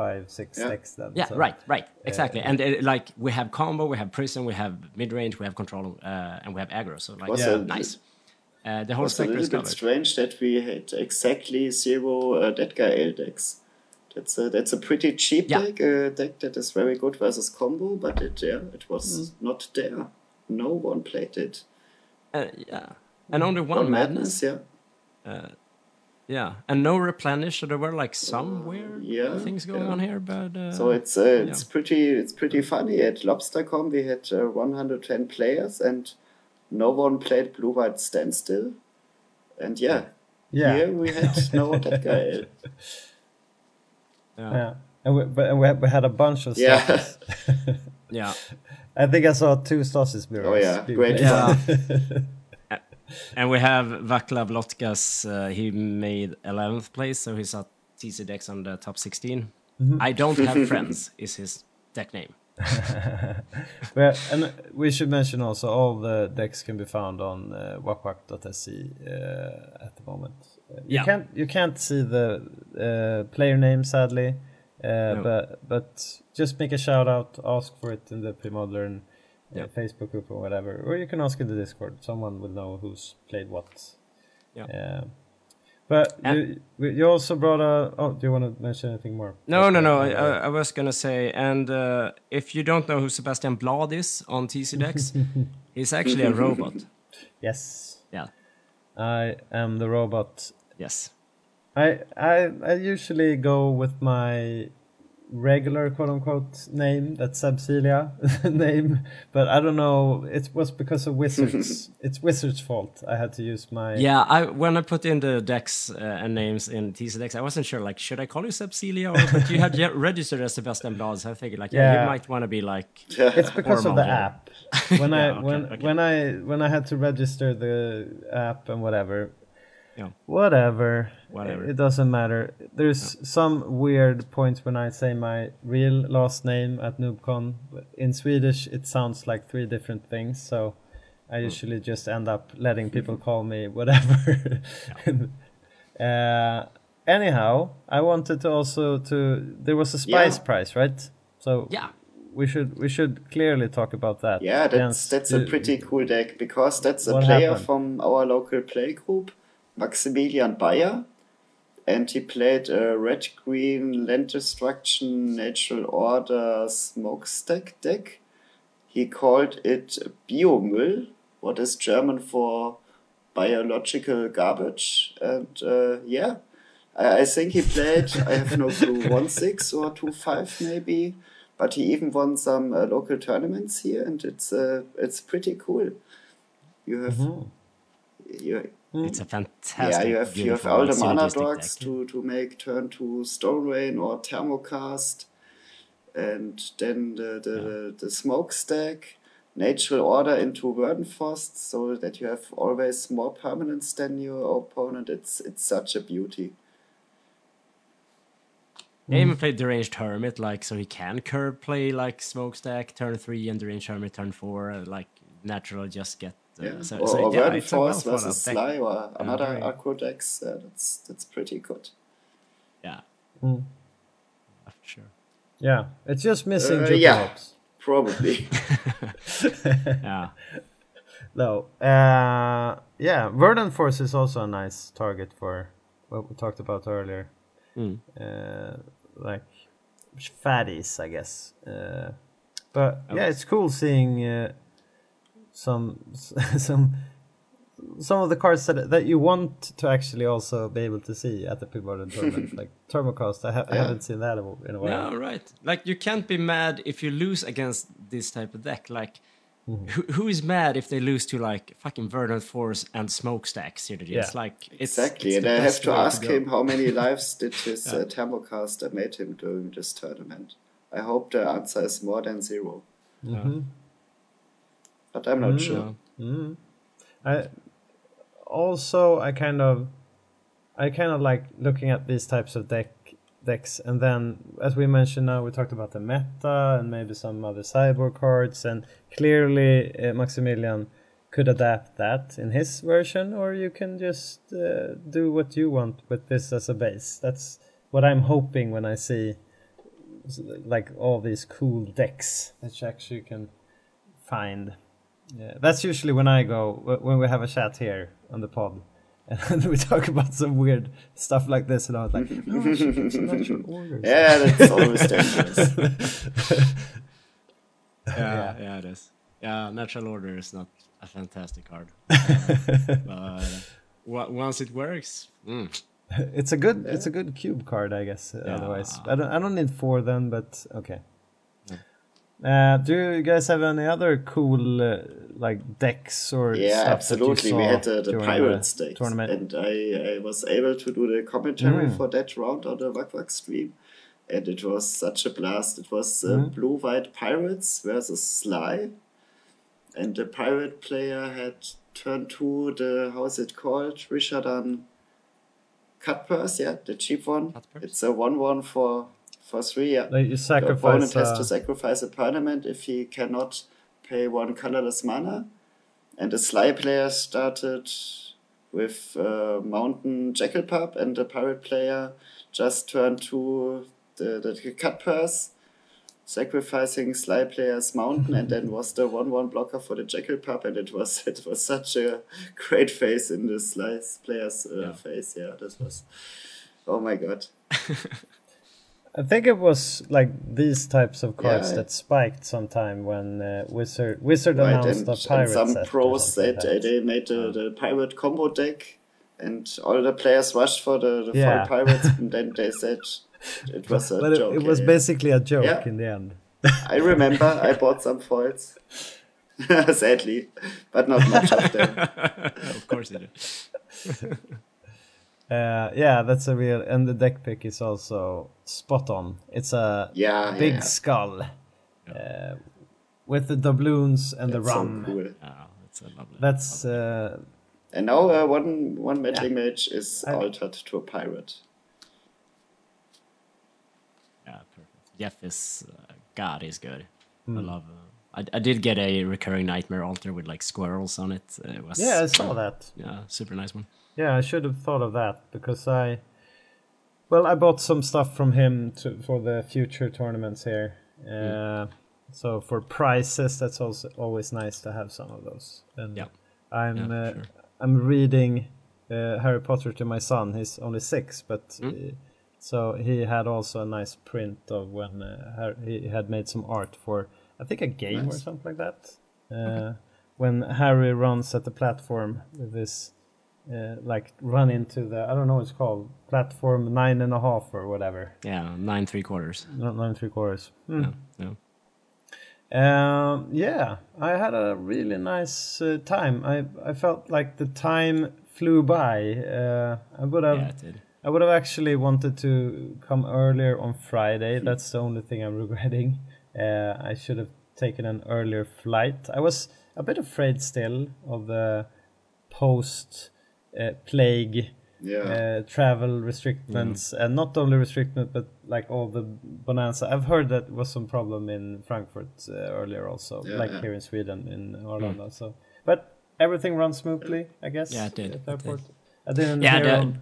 Speaker 1: five, six
Speaker 3: Yeah.
Speaker 1: decks then.
Speaker 2: yeah,
Speaker 1: so-
Speaker 2: right, right, exactly. and uh, like we have combo, we have prison, we have mid range, we have control, uh, and we have aggro. So like, yeah, nice. Uh, the whole
Speaker 3: was a
Speaker 2: spectrum
Speaker 3: little
Speaker 2: is
Speaker 3: bit strange that we had exactly zero uh, Dead Guy Ale decks. That's a that's a pretty cheap
Speaker 2: Yeah.
Speaker 3: deck, a deck that is very good versus combo, but it yeah it was
Speaker 2: Mm.
Speaker 3: not there. No one played it.
Speaker 2: Uh, yeah, and only one
Speaker 3: One
Speaker 2: madness.
Speaker 3: yeah.
Speaker 2: Yeah, and no replenish. So there were like some weird
Speaker 3: yeah,
Speaker 2: things going
Speaker 3: yeah.
Speaker 2: on here, but uh,
Speaker 3: So it's uh, it's
Speaker 2: yeah.
Speaker 3: pretty it's pretty funny. At LobsterCon we had uh, 110 players and no one played Blue White Standstill. And yeah,
Speaker 1: Yeah.
Speaker 3: here we had no Dead Guy
Speaker 2: yeah,
Speaker 1: Yeah. And we, but we had, we had a bunch of
Speaker 3: Yeah.
Speaker 2: Yeah.
Speaker 1: I think I saw two Stasis mirrors.
Speaker 3: Oh, yeah. Great
Speaker 1: played.
Speaker 2: Yeah. And we have Vaclav Lotkas. Uh, he made 11th place, so he's at TCDecks on the top 16. I don't have friends. Is his deck name?
Speaker 1: Well, and we should mention also all the decks can be found on uh, wakwak.se uh, at the moment. Uh, you
Speaker 2: Yeah.
Speaker 1: can't you can't see the uh, player name sadly, uh,
Speaker 2: No.
Speaker 1: but but just make a shout out, ask for it in the pre-modern
Speaker 2: Yeah.
Speaker 1: Facebook group or whatever, or you can ask in the Discord. Someone will know who's played what.
Speaker 2: Yeah.
Speaker 1: Uh, but you, you also brought a. Oh, do you want to mention anything more?
Speaker 2: No, no, no. I, I I was gonna say, and uh, if you don't know who Sebastian Blad is on TCDecks, he's actually a robot.
Speaker 1: Yes,
Speaker 2: Yeah.
Speaker 1: I am the robot
Speaker 2: Yes.
Speaker 1: I I I usually go with my regular quote unquote name, that's Sabsilia name, but I don't know. It was because of Wizards. it's Wizards' fault. I had to use my
Speaker 2: Yeah, I when I put in the decks uh, and names in TCDecks, I wasn't sure. Like, should I call you Sepsilia? Or, but you had ye- registered as Sebastian Blad, so I figured, like, yeah,
Speaker 1: Yeah.
Speaker 2: you might want to be like,
Speaker 1: It's because of the
Speaker 2: Hormone.
Speaker 1: app. When I
Speaker 2: Yeah, okay,
Speaker 1: when
Speaker 2: okay.
Speaker 1: when I when I had to register the app and whatever.
Speaker 2: Yeah.
Speaker 1: Whatever.
Speaker 2: Whatever.
Speaker 1: It doesn't matter. There's some weird points when I say my real last name at NoobCon. In Swedish, it sounds like three different things, so I
Speaker 2: Hmm.
Speaker 1: usually just end up letting people call me whatever. uh, anyhow, I wanted to also to there was a Spice
Speaker 3: Yeah.
Speaker 1: Prize, right? So
Speaker 2: yeah,
Speaker 1: we should we should clearly talk about that.
Speaker 3: Yeah, that's
Speaker 1: Jens,
Speaker 3: that's a pretty cool deck because that's a
Speaker 1: What
Speaker 3: player
Speaker 1: happened?
Speaker 3: from our local play group, Maximilian Bayer, and he played a red green land destruction natural order smokestack deck. He called it Biomüll, what is German for biological garbage, and uh, yeah. I I think he played, I have no clue, 1 6 or 2 5 maybe, but he even won some uh, local tournaments here, and it's uh, it's pretty cool. You have you,
Speaker 2: it's a fantastic.
Speaker 3: yeah, you have you have all the mana
Speaker 2: deck.
Speaker 3: to, to make turn to Stone Rain or Thermokarst, and then the the, the, the smokestack, natural order into Verdant Force, so that you have always more permanents than your opponent. It's it's such a beauty.
Speaker 2: They even played Deranged Hermit, like, so he can curve play like Smokestack turn three and Deranged Hermit turn four, uh, like, natural just get.
Speaker 3: Yeah,
Speaker 2: so,
Speaker 3: or,
Speaker 2: so,
Speaker 3: or
Speaker 2: yeah, it's a well
Speaker 3: versus. Sly or another
Speaker 2: very-
Speaker 3: Acro decks. Uh, that's that's pretty good.
Speaker 2: Yeah.
Speaker 1: Mm.
Speaker 2: Yeah, for sure.
Speaker 1: Yeah, it's just missing
Speaker 3: Uh, yeah.
Speaker 1: Ops.
Speaker 3: Probably.
Speaker 2: Yeah.
Speaker 1: No. Uh, yeah, Verdant Force is also a nice target for what we talked about earlier.
Speaker 2: Mm.
Speaker 1: Uh, like fatties, I guess. Uh, but yeah, it's cool seeing uh, some some some of the cards that that you want to actually also be able to see at the pre-modern tournament, like Thermokarst. I, ha- I haven't seen that in a while.
Speaker 2: No, right. Like you can't be mad if you lose against this type of deck. Like,
Speaker 1: Mm-hmm.
Speaker 2: who, who is mad if they lose to like fucking Verdant Force and Smokestacks? You know, it's like it's
Speaker 3: Exactly,
Speaker 2: it's
Speaker 3: and I have to ask
Speaker 2: go.
Speaker 3: him how many lives did his uh, Thermocaster made him during this tournament. I hope the answer is more than zero,
Speaker 1: Mhm.
Speaker 3: But I'm not
Speaker 1: Mm.
Speaker 3: sure.
Speaker 1: Mm. I also I kind of I kind of like looking at these types of deck decks and then as we mentioned now we talked about the meta and maybe some other cyborg cards and clearly uh, Maximilian could adapt that in his version, or you can just uh, do what you want with this as a base. That's what I'm hoping when I see like all these cool decks that you actually can find. Yeah, that's usually when I go when we have a chat here on the pod. And we talk about some weird stuff like this, and I was like, "Oh, I should get some natural orders."
Speaker 3: Yeah, that's always dangerous.
Speaker 2: Yeah, yeah, it is. Yeah, natural order is not a fantastic card, but uh, once it works, mm,
Speaker 1: It's a good it's a good cube card, I guess. uh, Otherwise, I don't I don't need four then, but okay. Uh, do you guys have any other cool uh, like decks or
Speaker 3: Yeah,
Speaker 1: stuff
Speaker 3: absolutely.
Speaker 1: That you
Speaker 3: We had the, the
Speaker 1: during
Speaker 3: Pirates stakes,
Speaker 1: tournament?
Speaker 3: and I, I was able to do the commentary
Speaker 1: Mm.
Speaker 3: for that round on the Wack Wack stream, and it was such a blast. It was uh,
Speaker 1: Mm.
Speaker 3: Blue White Pirates versus Sligh, and the pirate player had turned to the how is it called Rishadan Cutpurse, yeah, the cheap one.
Speaker 2: Cut?
Speaker 3: It's a one one for for three, yeah.
Speaker 1: Like you
Speaker 3: The opponent
Speaker 1: sacrifice.
Speaker 3: has
Speaker 1: Uh,
Speaker 3: to sacrifice a permanent if he cannot pay one colorless mana. And the Sligh player started with uh, Mountain Jackal Pup, and the Pirate player just turned to the, the cut purse, sacrificing Sligh player's Mountain, and then was the 1 1 blocker for the Jackal Pup, and it was it was such a great face in the Sligh player's uh,
Speaker 2: Yeah.
Speaker 3: face. Yeah, this was. Oh my god.
Speaker 1: I think it was like these types of cards
Speaker 3: Yeah.
Speaker 1: that spiked sometime when uh, Wizard Wizard
Speaker 3: Right,
Speaker 1: announced
Speaker 3: and,
Speaker 1: the
Speaker 3: and
Speaker 1: pirate
Speaker 3: some
Speaker 1: set or
Speaker 3: pros
Speaker 1: something
Speaker 3: that
Speaker 1: like
Speaker 3: uh, they made the, the pirate combo deck, and all the players rushed for the, the
Speaker 1: Yeah.
Speaker 3: foil pirates, and then they said it was a
Speaker 1: But it,
Speaker 3: joke.
Speaker 1: it was
Speaker 3: yeah.
Speaker 1: basically a joke
Speaker 3: Yeah.
Speaker 1: in the end.
Speaker 3: I remember I bought some foils, sadly, but not much of them.
Speaker 2: of course it is.
Speaker 1: Uh, yeah, that's a real, and the deck pick is also spot on. It's a
Speaker 3: Yeah,
Speaker 1: big
Speaker 3: yeah.
Speaker 1: skull uh, with the doubloons and
Speaker 3: That's
Speaker 1: the
Speaker 3: so
Speaker 1: rum.
Speaker 3: cool.
Speaker 2: Yeah, it's a lovely.
Speaker 1: That's uh,
Speaker 3: And now uh, one one meddling mage is
Speaker 1: I-
Speaker 3: altered to a pirate.
Speaker 2: Yeah, perfect. Jeff is uh, God is good.
Speaker 1: Hmm.
Speaker 2: I love. Uh, I, I did get a recurring nightmare alter with like squirrels on it. It was
Speaker 1: yeah, I saw that.
Speaker 2: Yeah, super nice one.
Speaker 1: Yeah, I should have thought of that because I, well, I bought some stuff from him to for the future tournaments here. Uh, So for prizes, that's also always nice to have some of those. And
Speaker 2: Yeah.
Speaker 1: I'm
Speaker 2: Yeah,
Speaker 1: uh,
Speaker 2: sure.
Speaker 1: I'm reading uh, Harry Potter to my son. He's only six, but
Speaker 2: Hmm.
Speaker 1: uh, so he had also a nice print of when uh, he had made some art for I think a game or something like that. Uh, When Harry runs at the platform with this, uh, like run into the I don't know what it's called platform nine and a half or whatever,
Speaker 2: Yeah, nine three quarters.
Speaker 1: not nine three quarters. Hmm.
Speaker 2: Yeah, yeah.
Speaker 1: Um, yeah, I had a really nice uh, time. I I felt like the time flew by. Uh, I would have
Speaker 2: yeah.
Speaker 1: I would have actually wanted to come earlier on Friday. That's the only thing I'm regretting. Uh, I should have taken an earlier flight. I was a bit afraid still of the post uh, plague
Speaker 3: Yeah.
Speaker 1: uh, travel restrictions, and not only restrictions but like all the bonanza. I've heard that was some problem in Frankfurt uh, earlier also,
Speaker 3: Yeah,
Speaker 1: like
Speaker 3: yeah.
Speaker 1: here in Sweden in Arlanda. So, but everything runs smoothly, I guess.
Speaker 2: Yeah, it did,
Speaker 1: At
Speaker 2: it
Speaker 1: the
Speaker 2: did.
Speaker 1: airport. I didn't
Speaker 2: Yeah, the-
Speaker 1: on-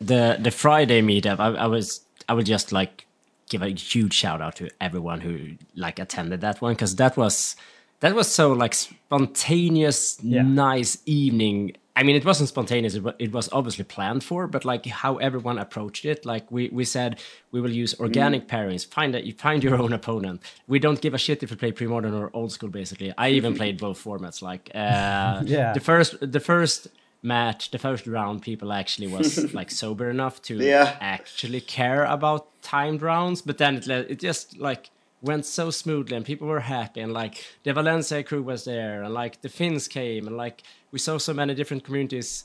Speaker 2: the the Friday meetup, I, I was I would just like give a huge shout out to everyone who like attended that one because that was that was so like spontaneous,
Speaker 1: Yeah.
Speaker 2: nice evening. I mean, it wasn't spontaneous; it, wa- it was obviously planned for. But like how everyone approached it, like we we said, we will use organic pairings. Find that you find your own opponent. We don't give a shit if you play pre-modern or old school. Basically, I even played both formats. Like uh,
Speaker 1: Yeah.
Speaker 2: the first the first match, the first round, people actually was like sober enough to
Speaker 3: Yeah.
Speaker 2: actually care about timed rounds. But then it it just like went so smoothly, and people were happy, and like the Valencia crew was there, and like the Finns came, and like we saw so many different communities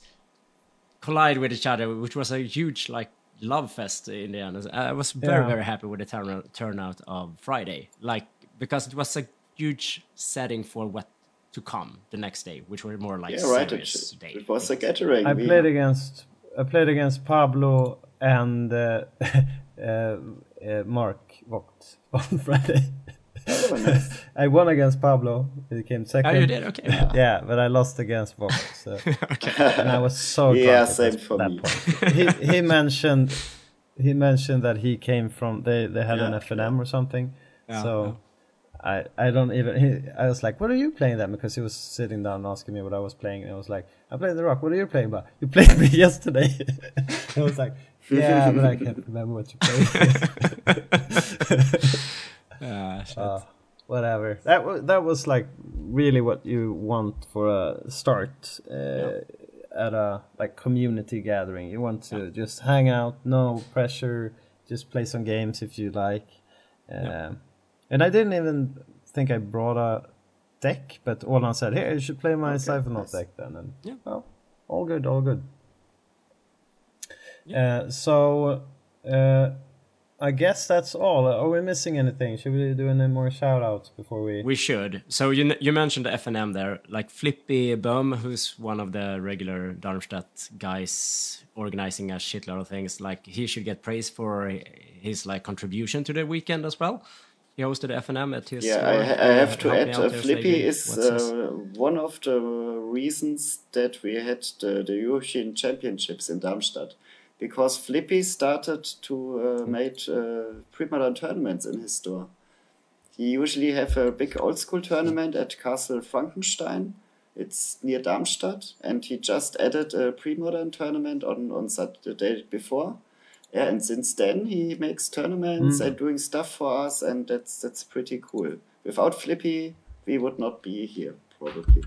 Speaker 2: collide with each other, which was a huge like love fest in the end. I was very
Speaker 1: Yeah.
Speaker 2: very happy with the turn- turnout of Friday, like because it was a huge setting for what to come the next day, which were more like
Speaker 3: Yeah, right. It,
Speaker 2: serious day.
Speaker 3: it was a gathering.
Speaker 1: I
Speaker 3: We-
Speaker 1: played against I played against Pablo and uh, uh, uh, Mark Vogt on Friday.
Speaker 3: They were nice.
Speaker 1: I won against Pablo. He came second.
Speaker 2: Oh, you did? Okay.
Speaker 1: Yeah, but I lost against Bob. So. And I was so
Speaker 3: Yeah,
Speaker 1: at
Speaker 3: same for
Speaker 1: that
Speaker 3: me.
Speaker 1: point. He he mentioned he mentioned that he came from they they had an
Speaker 3: Yeah,
Speaker 1: FNM or something.
Speaker 2: Yeah,
Speaker 1: so I I don't even he, I was like, what are you playing then? Because he was sitting down asking me what I was playing, and I was like, I'm playing the rock. What are you playing about? You played me yesterday. I was like, yeah, but I can't remember what you played.
Speaker 2: Ah, shit.
Speaker 1: Uh, whatever. That was that was like really what you want for a start uh, at a like community gathering. You want to just hang out, no pressure, just play some games if you like. Um, And I didn't even think I brought a deck, but Olan said, "Here, you should play my
Speaker 3: Okay,
Speaker 1: Cyphernaut
Speaker 3: nice.
Speaker 1: deck then." And
Speaker 2: Yeah.
Speaker 1: well, all good, all good. Uh, so. Uh, I guess that's all. Are we missing anything? Should we do any more shout outs before we...
Speaker 2: We should. So you you mentioned the FNM there, like Flippy Bum, who's one of the regular Darmstadt guys organizing a shitload of things. Like he should get praise for his like contribution to the weekend as well. He hosted FNM at his.
Speaker 3: Yeah,
Speaker 2: store,
Speaker 3: I, I have
Speaker 2: uh,
Speaker 3: to
Speaker 2: helped me
Speaker 3: add,
Speaker 2: out
Speaker 3: uh, Flippy
Speaker 2: Stevie.
Speaker 3: is uh, one of the reasons that we had the, the European Championships in Darmstadt. Because Flippy started to uh, make uh, pre-modern tournaments in his store. He usually have a big old school tournament at Castle Frankenstein. It's near Darmstadt, and he just added a pre-modern tournament on on Saturday before. Yeah, and since then he makes tournaments and doing stuff for us, and that's that's pretty cool. Without Flippy, we would not be here probably.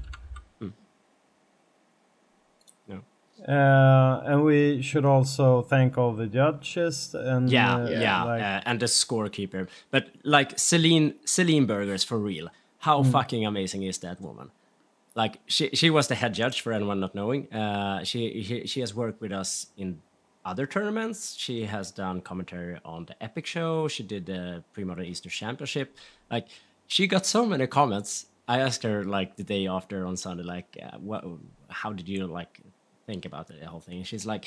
Speaker 2: No.
Speaker 1: Uh, and we should also thank all the judges and...
Speaker 2: Yeah,
Speaker 1: uh,
Speaker 2: yeah,
Speaker 1: like-
Speaker 2: uh, and the scorekeeper. But like Celine, Celine Burgers for real. How
Speaker 1: Mm.
Speaker 2: fucking amazing is that woman? Like she, she was the head judge for anyone not knowing. Uh, she, she, she has worked with us in other tournaments. She has done commentary on the Epic Show. She did the Pre-Modern Easter Championship. Like she got so many comments. I asked her like the day after on Sunday, like, uh, what, how did you like think about the whole thing? She's like,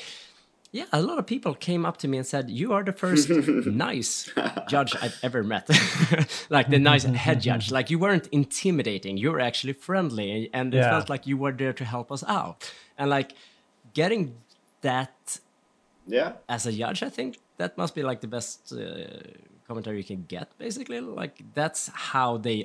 Speaker 2: yeah, a lot of people came up to me and said, "You are the first nice judge I've ever met." like the nice head judge. Like you weren't intimidating. You were actually friendly, and it
Speaker 1: Yeah.
Speaker 2: felt like you were there to help us out. And like getting that
Speaker 3: Yeah,
Speaker 2: as a judge, I think that must be like the best uh, commentary you can get. Basically, like that's how they.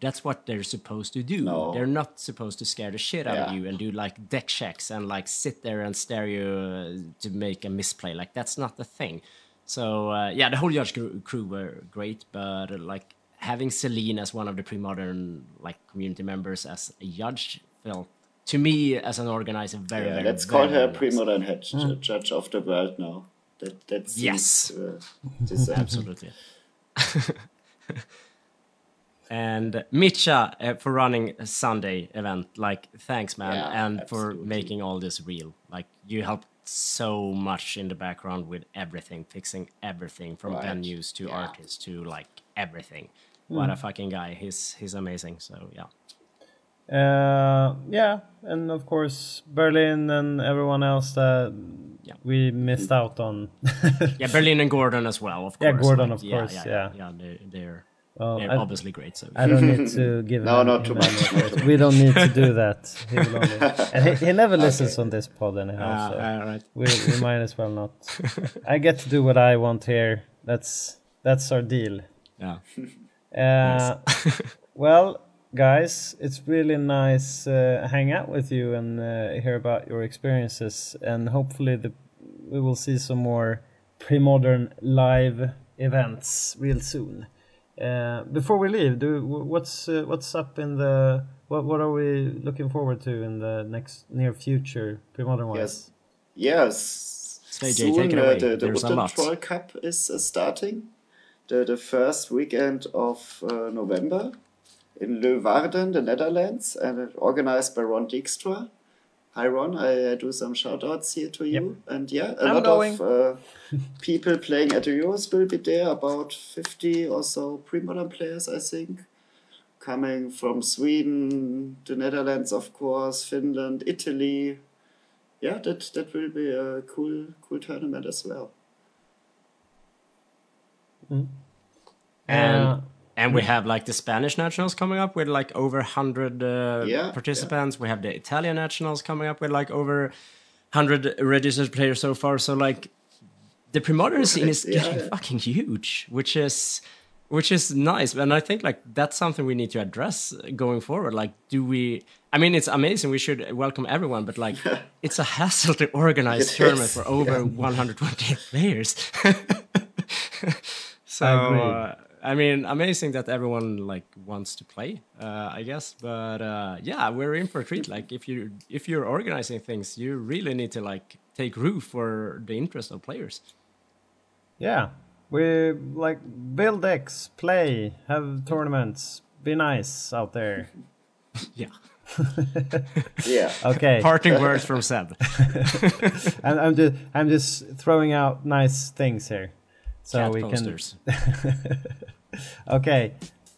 Speaker 2: That's what they're supposed to do.
Speaker 3: No.
Speaker 2: They're not supposed to scare the shit out of you and do like deck checks and like sit there and stare you uh, to make a misplay. Like that's not the thing. So uh, yeah, the whole judge crew, crew were great, but uh, like having Celine as one of the pre-modern like community members as a judge felt to me as an organizer very
Speaker 3: yeah.
Speaker 2: very.
Speaker 3: Let's
Speaker 2: very,
Speaker 3: call her
Speaker 2: very nice.
Speaker 3: pre-modern head ju- judge of the world now. That that seems,
Speaker 2: Yes.
Speaker 3: uh.
Speaker 2: Absolutely. and Mitcha uh, for running a Sunday event. Like, thanks, man,
Speaker 3: Yeah,
Speaker 2: and for making all this real. Like, you helped so much in the background with everything, fixing everything from
Speaker 3: Right.
Speaker 2: venues to
Speaker 3: Yeah.
Speaker 2: artists to like everything. What a fucking guy! He's he's amazing. So yeah.
Speaker 1: Uh, yeah, and of course Berlin and everyone else that
Speaker 2: Yeah.
Speaker 1: we missed out on.
Speaker 2: Yeah, Berlin and Gordon as well, of course. Yeah.
Speaker 1: Gordon,
Speaker 2: Like,
Speaker 1: of course,
Speaker 2: Yeah,
Speaker 1: yeah.
Speaker 2: yeah, they're they're,
Speaker 1: Well,
Speaker 2: they're
Speaker 1: I,
Speaker 2: obviously great. So
Speaker 1: I don't need to give
Speaker 3: No,
Speaker 1: him,
Speaker 3: not too much.
Speaker 1: We don't need to do that. He, will only, and he, he never listens on this pod anyhow.
Speaker 2: Uh,
Speaker 1: so
Speaker 2: all right.
Speaker 1: we, we might as well not. I get to do what I want here. That's that's our deal.
Speaker 2: Yeah.
Speaker 1: Uh, well, guys, it's really nice uh, hang out with you and uh, hear about your experiences, and hopefully the we will see some more pre-modern live events real soon. Uh, before we leave, do what's uh, what's up in the what what are we looking forward to in the next near future pre-modern wise?
Speaker 3: Yes. Yes.
Speaker 2: Say, Jay,
Speaker 3: Soon uh, the, the
Speaker 2: There's a
Speaker 3: Utter
Speaker 2: lot.
Speaker 3: Troll Cup is uh, starting. The, the first weekend of uh, November in Leeuwarden, the Netherlands, and uh, organized by Ron Dijkstra. Hi Ron, I, I do some shout outs here to you. And yeah, a
Speaker 1: I'm
Speaker 3: lot
Speaker 1: going.
Speaker 3: of uh, people playing at the Euros will be there, about 50 or so pre modern players, I think. Coming from Sweden, the Netherlands, of course, Finland, Italy, yeah, that that will be a cool cool tournament as well.
Speaker 2: And
Speaker 1: Uh,
Speaker 2: And we have like the Spanish nationals coming up with like over 100 uh,
Speaker 3: Yeah,
Speaker 2: participants. We have the Italian nationals coming up with like over 100 registered players so far. So like the pre-modern scene is
Speaker 3: Yeah,
Speaker 2: getting
Speaker 3: yeah.
Speaker 2: fucking huge, which is which is nice. And I think like that's something we need to address going forward. Like, do we? I mean, it's amazing. We should welcome everyone, but like, it's a hassle to organize
Speaker 3: It
Speaker 2: tournament
Speaker 3: is,
Speaker 2: for over
Speaker 3: yeah.
Speaker 2: 120 players. so
Speaker 1: I agree.
Speaker 2: I mean, amazing that everyone like wants to play. Uh, I guess, but uh, yeah, we're in for a treat. Like, if you if you're organizing things, you really need to like take root for the interest of players.
Speaker 1: Yeah, we like build decks, play, have tournaments, be nice out there.
Speaker 2: Yeah.
Speaker 3: Yeah.
Speaker 1: Okay,
Speaker 2: Parting words from Seb.
Speaker 1: and I'm just I'm just throwing out nice things here, so
Speaker 2: Cat
Speaker 1: we
Speaker 2: posters.
Speaker 1: can. Okay,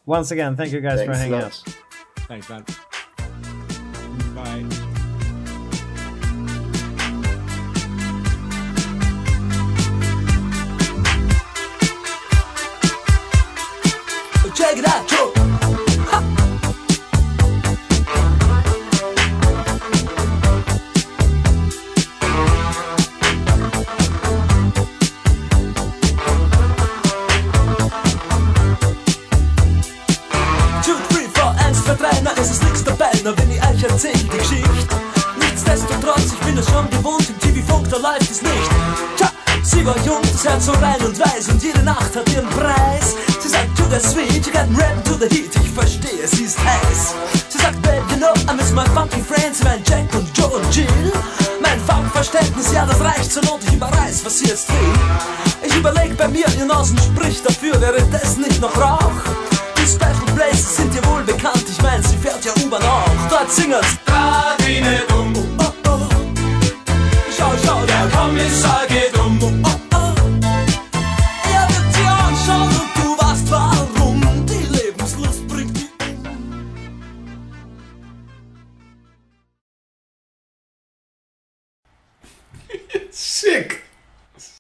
Speaker 1: once again, thank you guys for
Speaker 3: Thanks a
Speaker 1: hanging out.
Speaker 2: Thanks, man.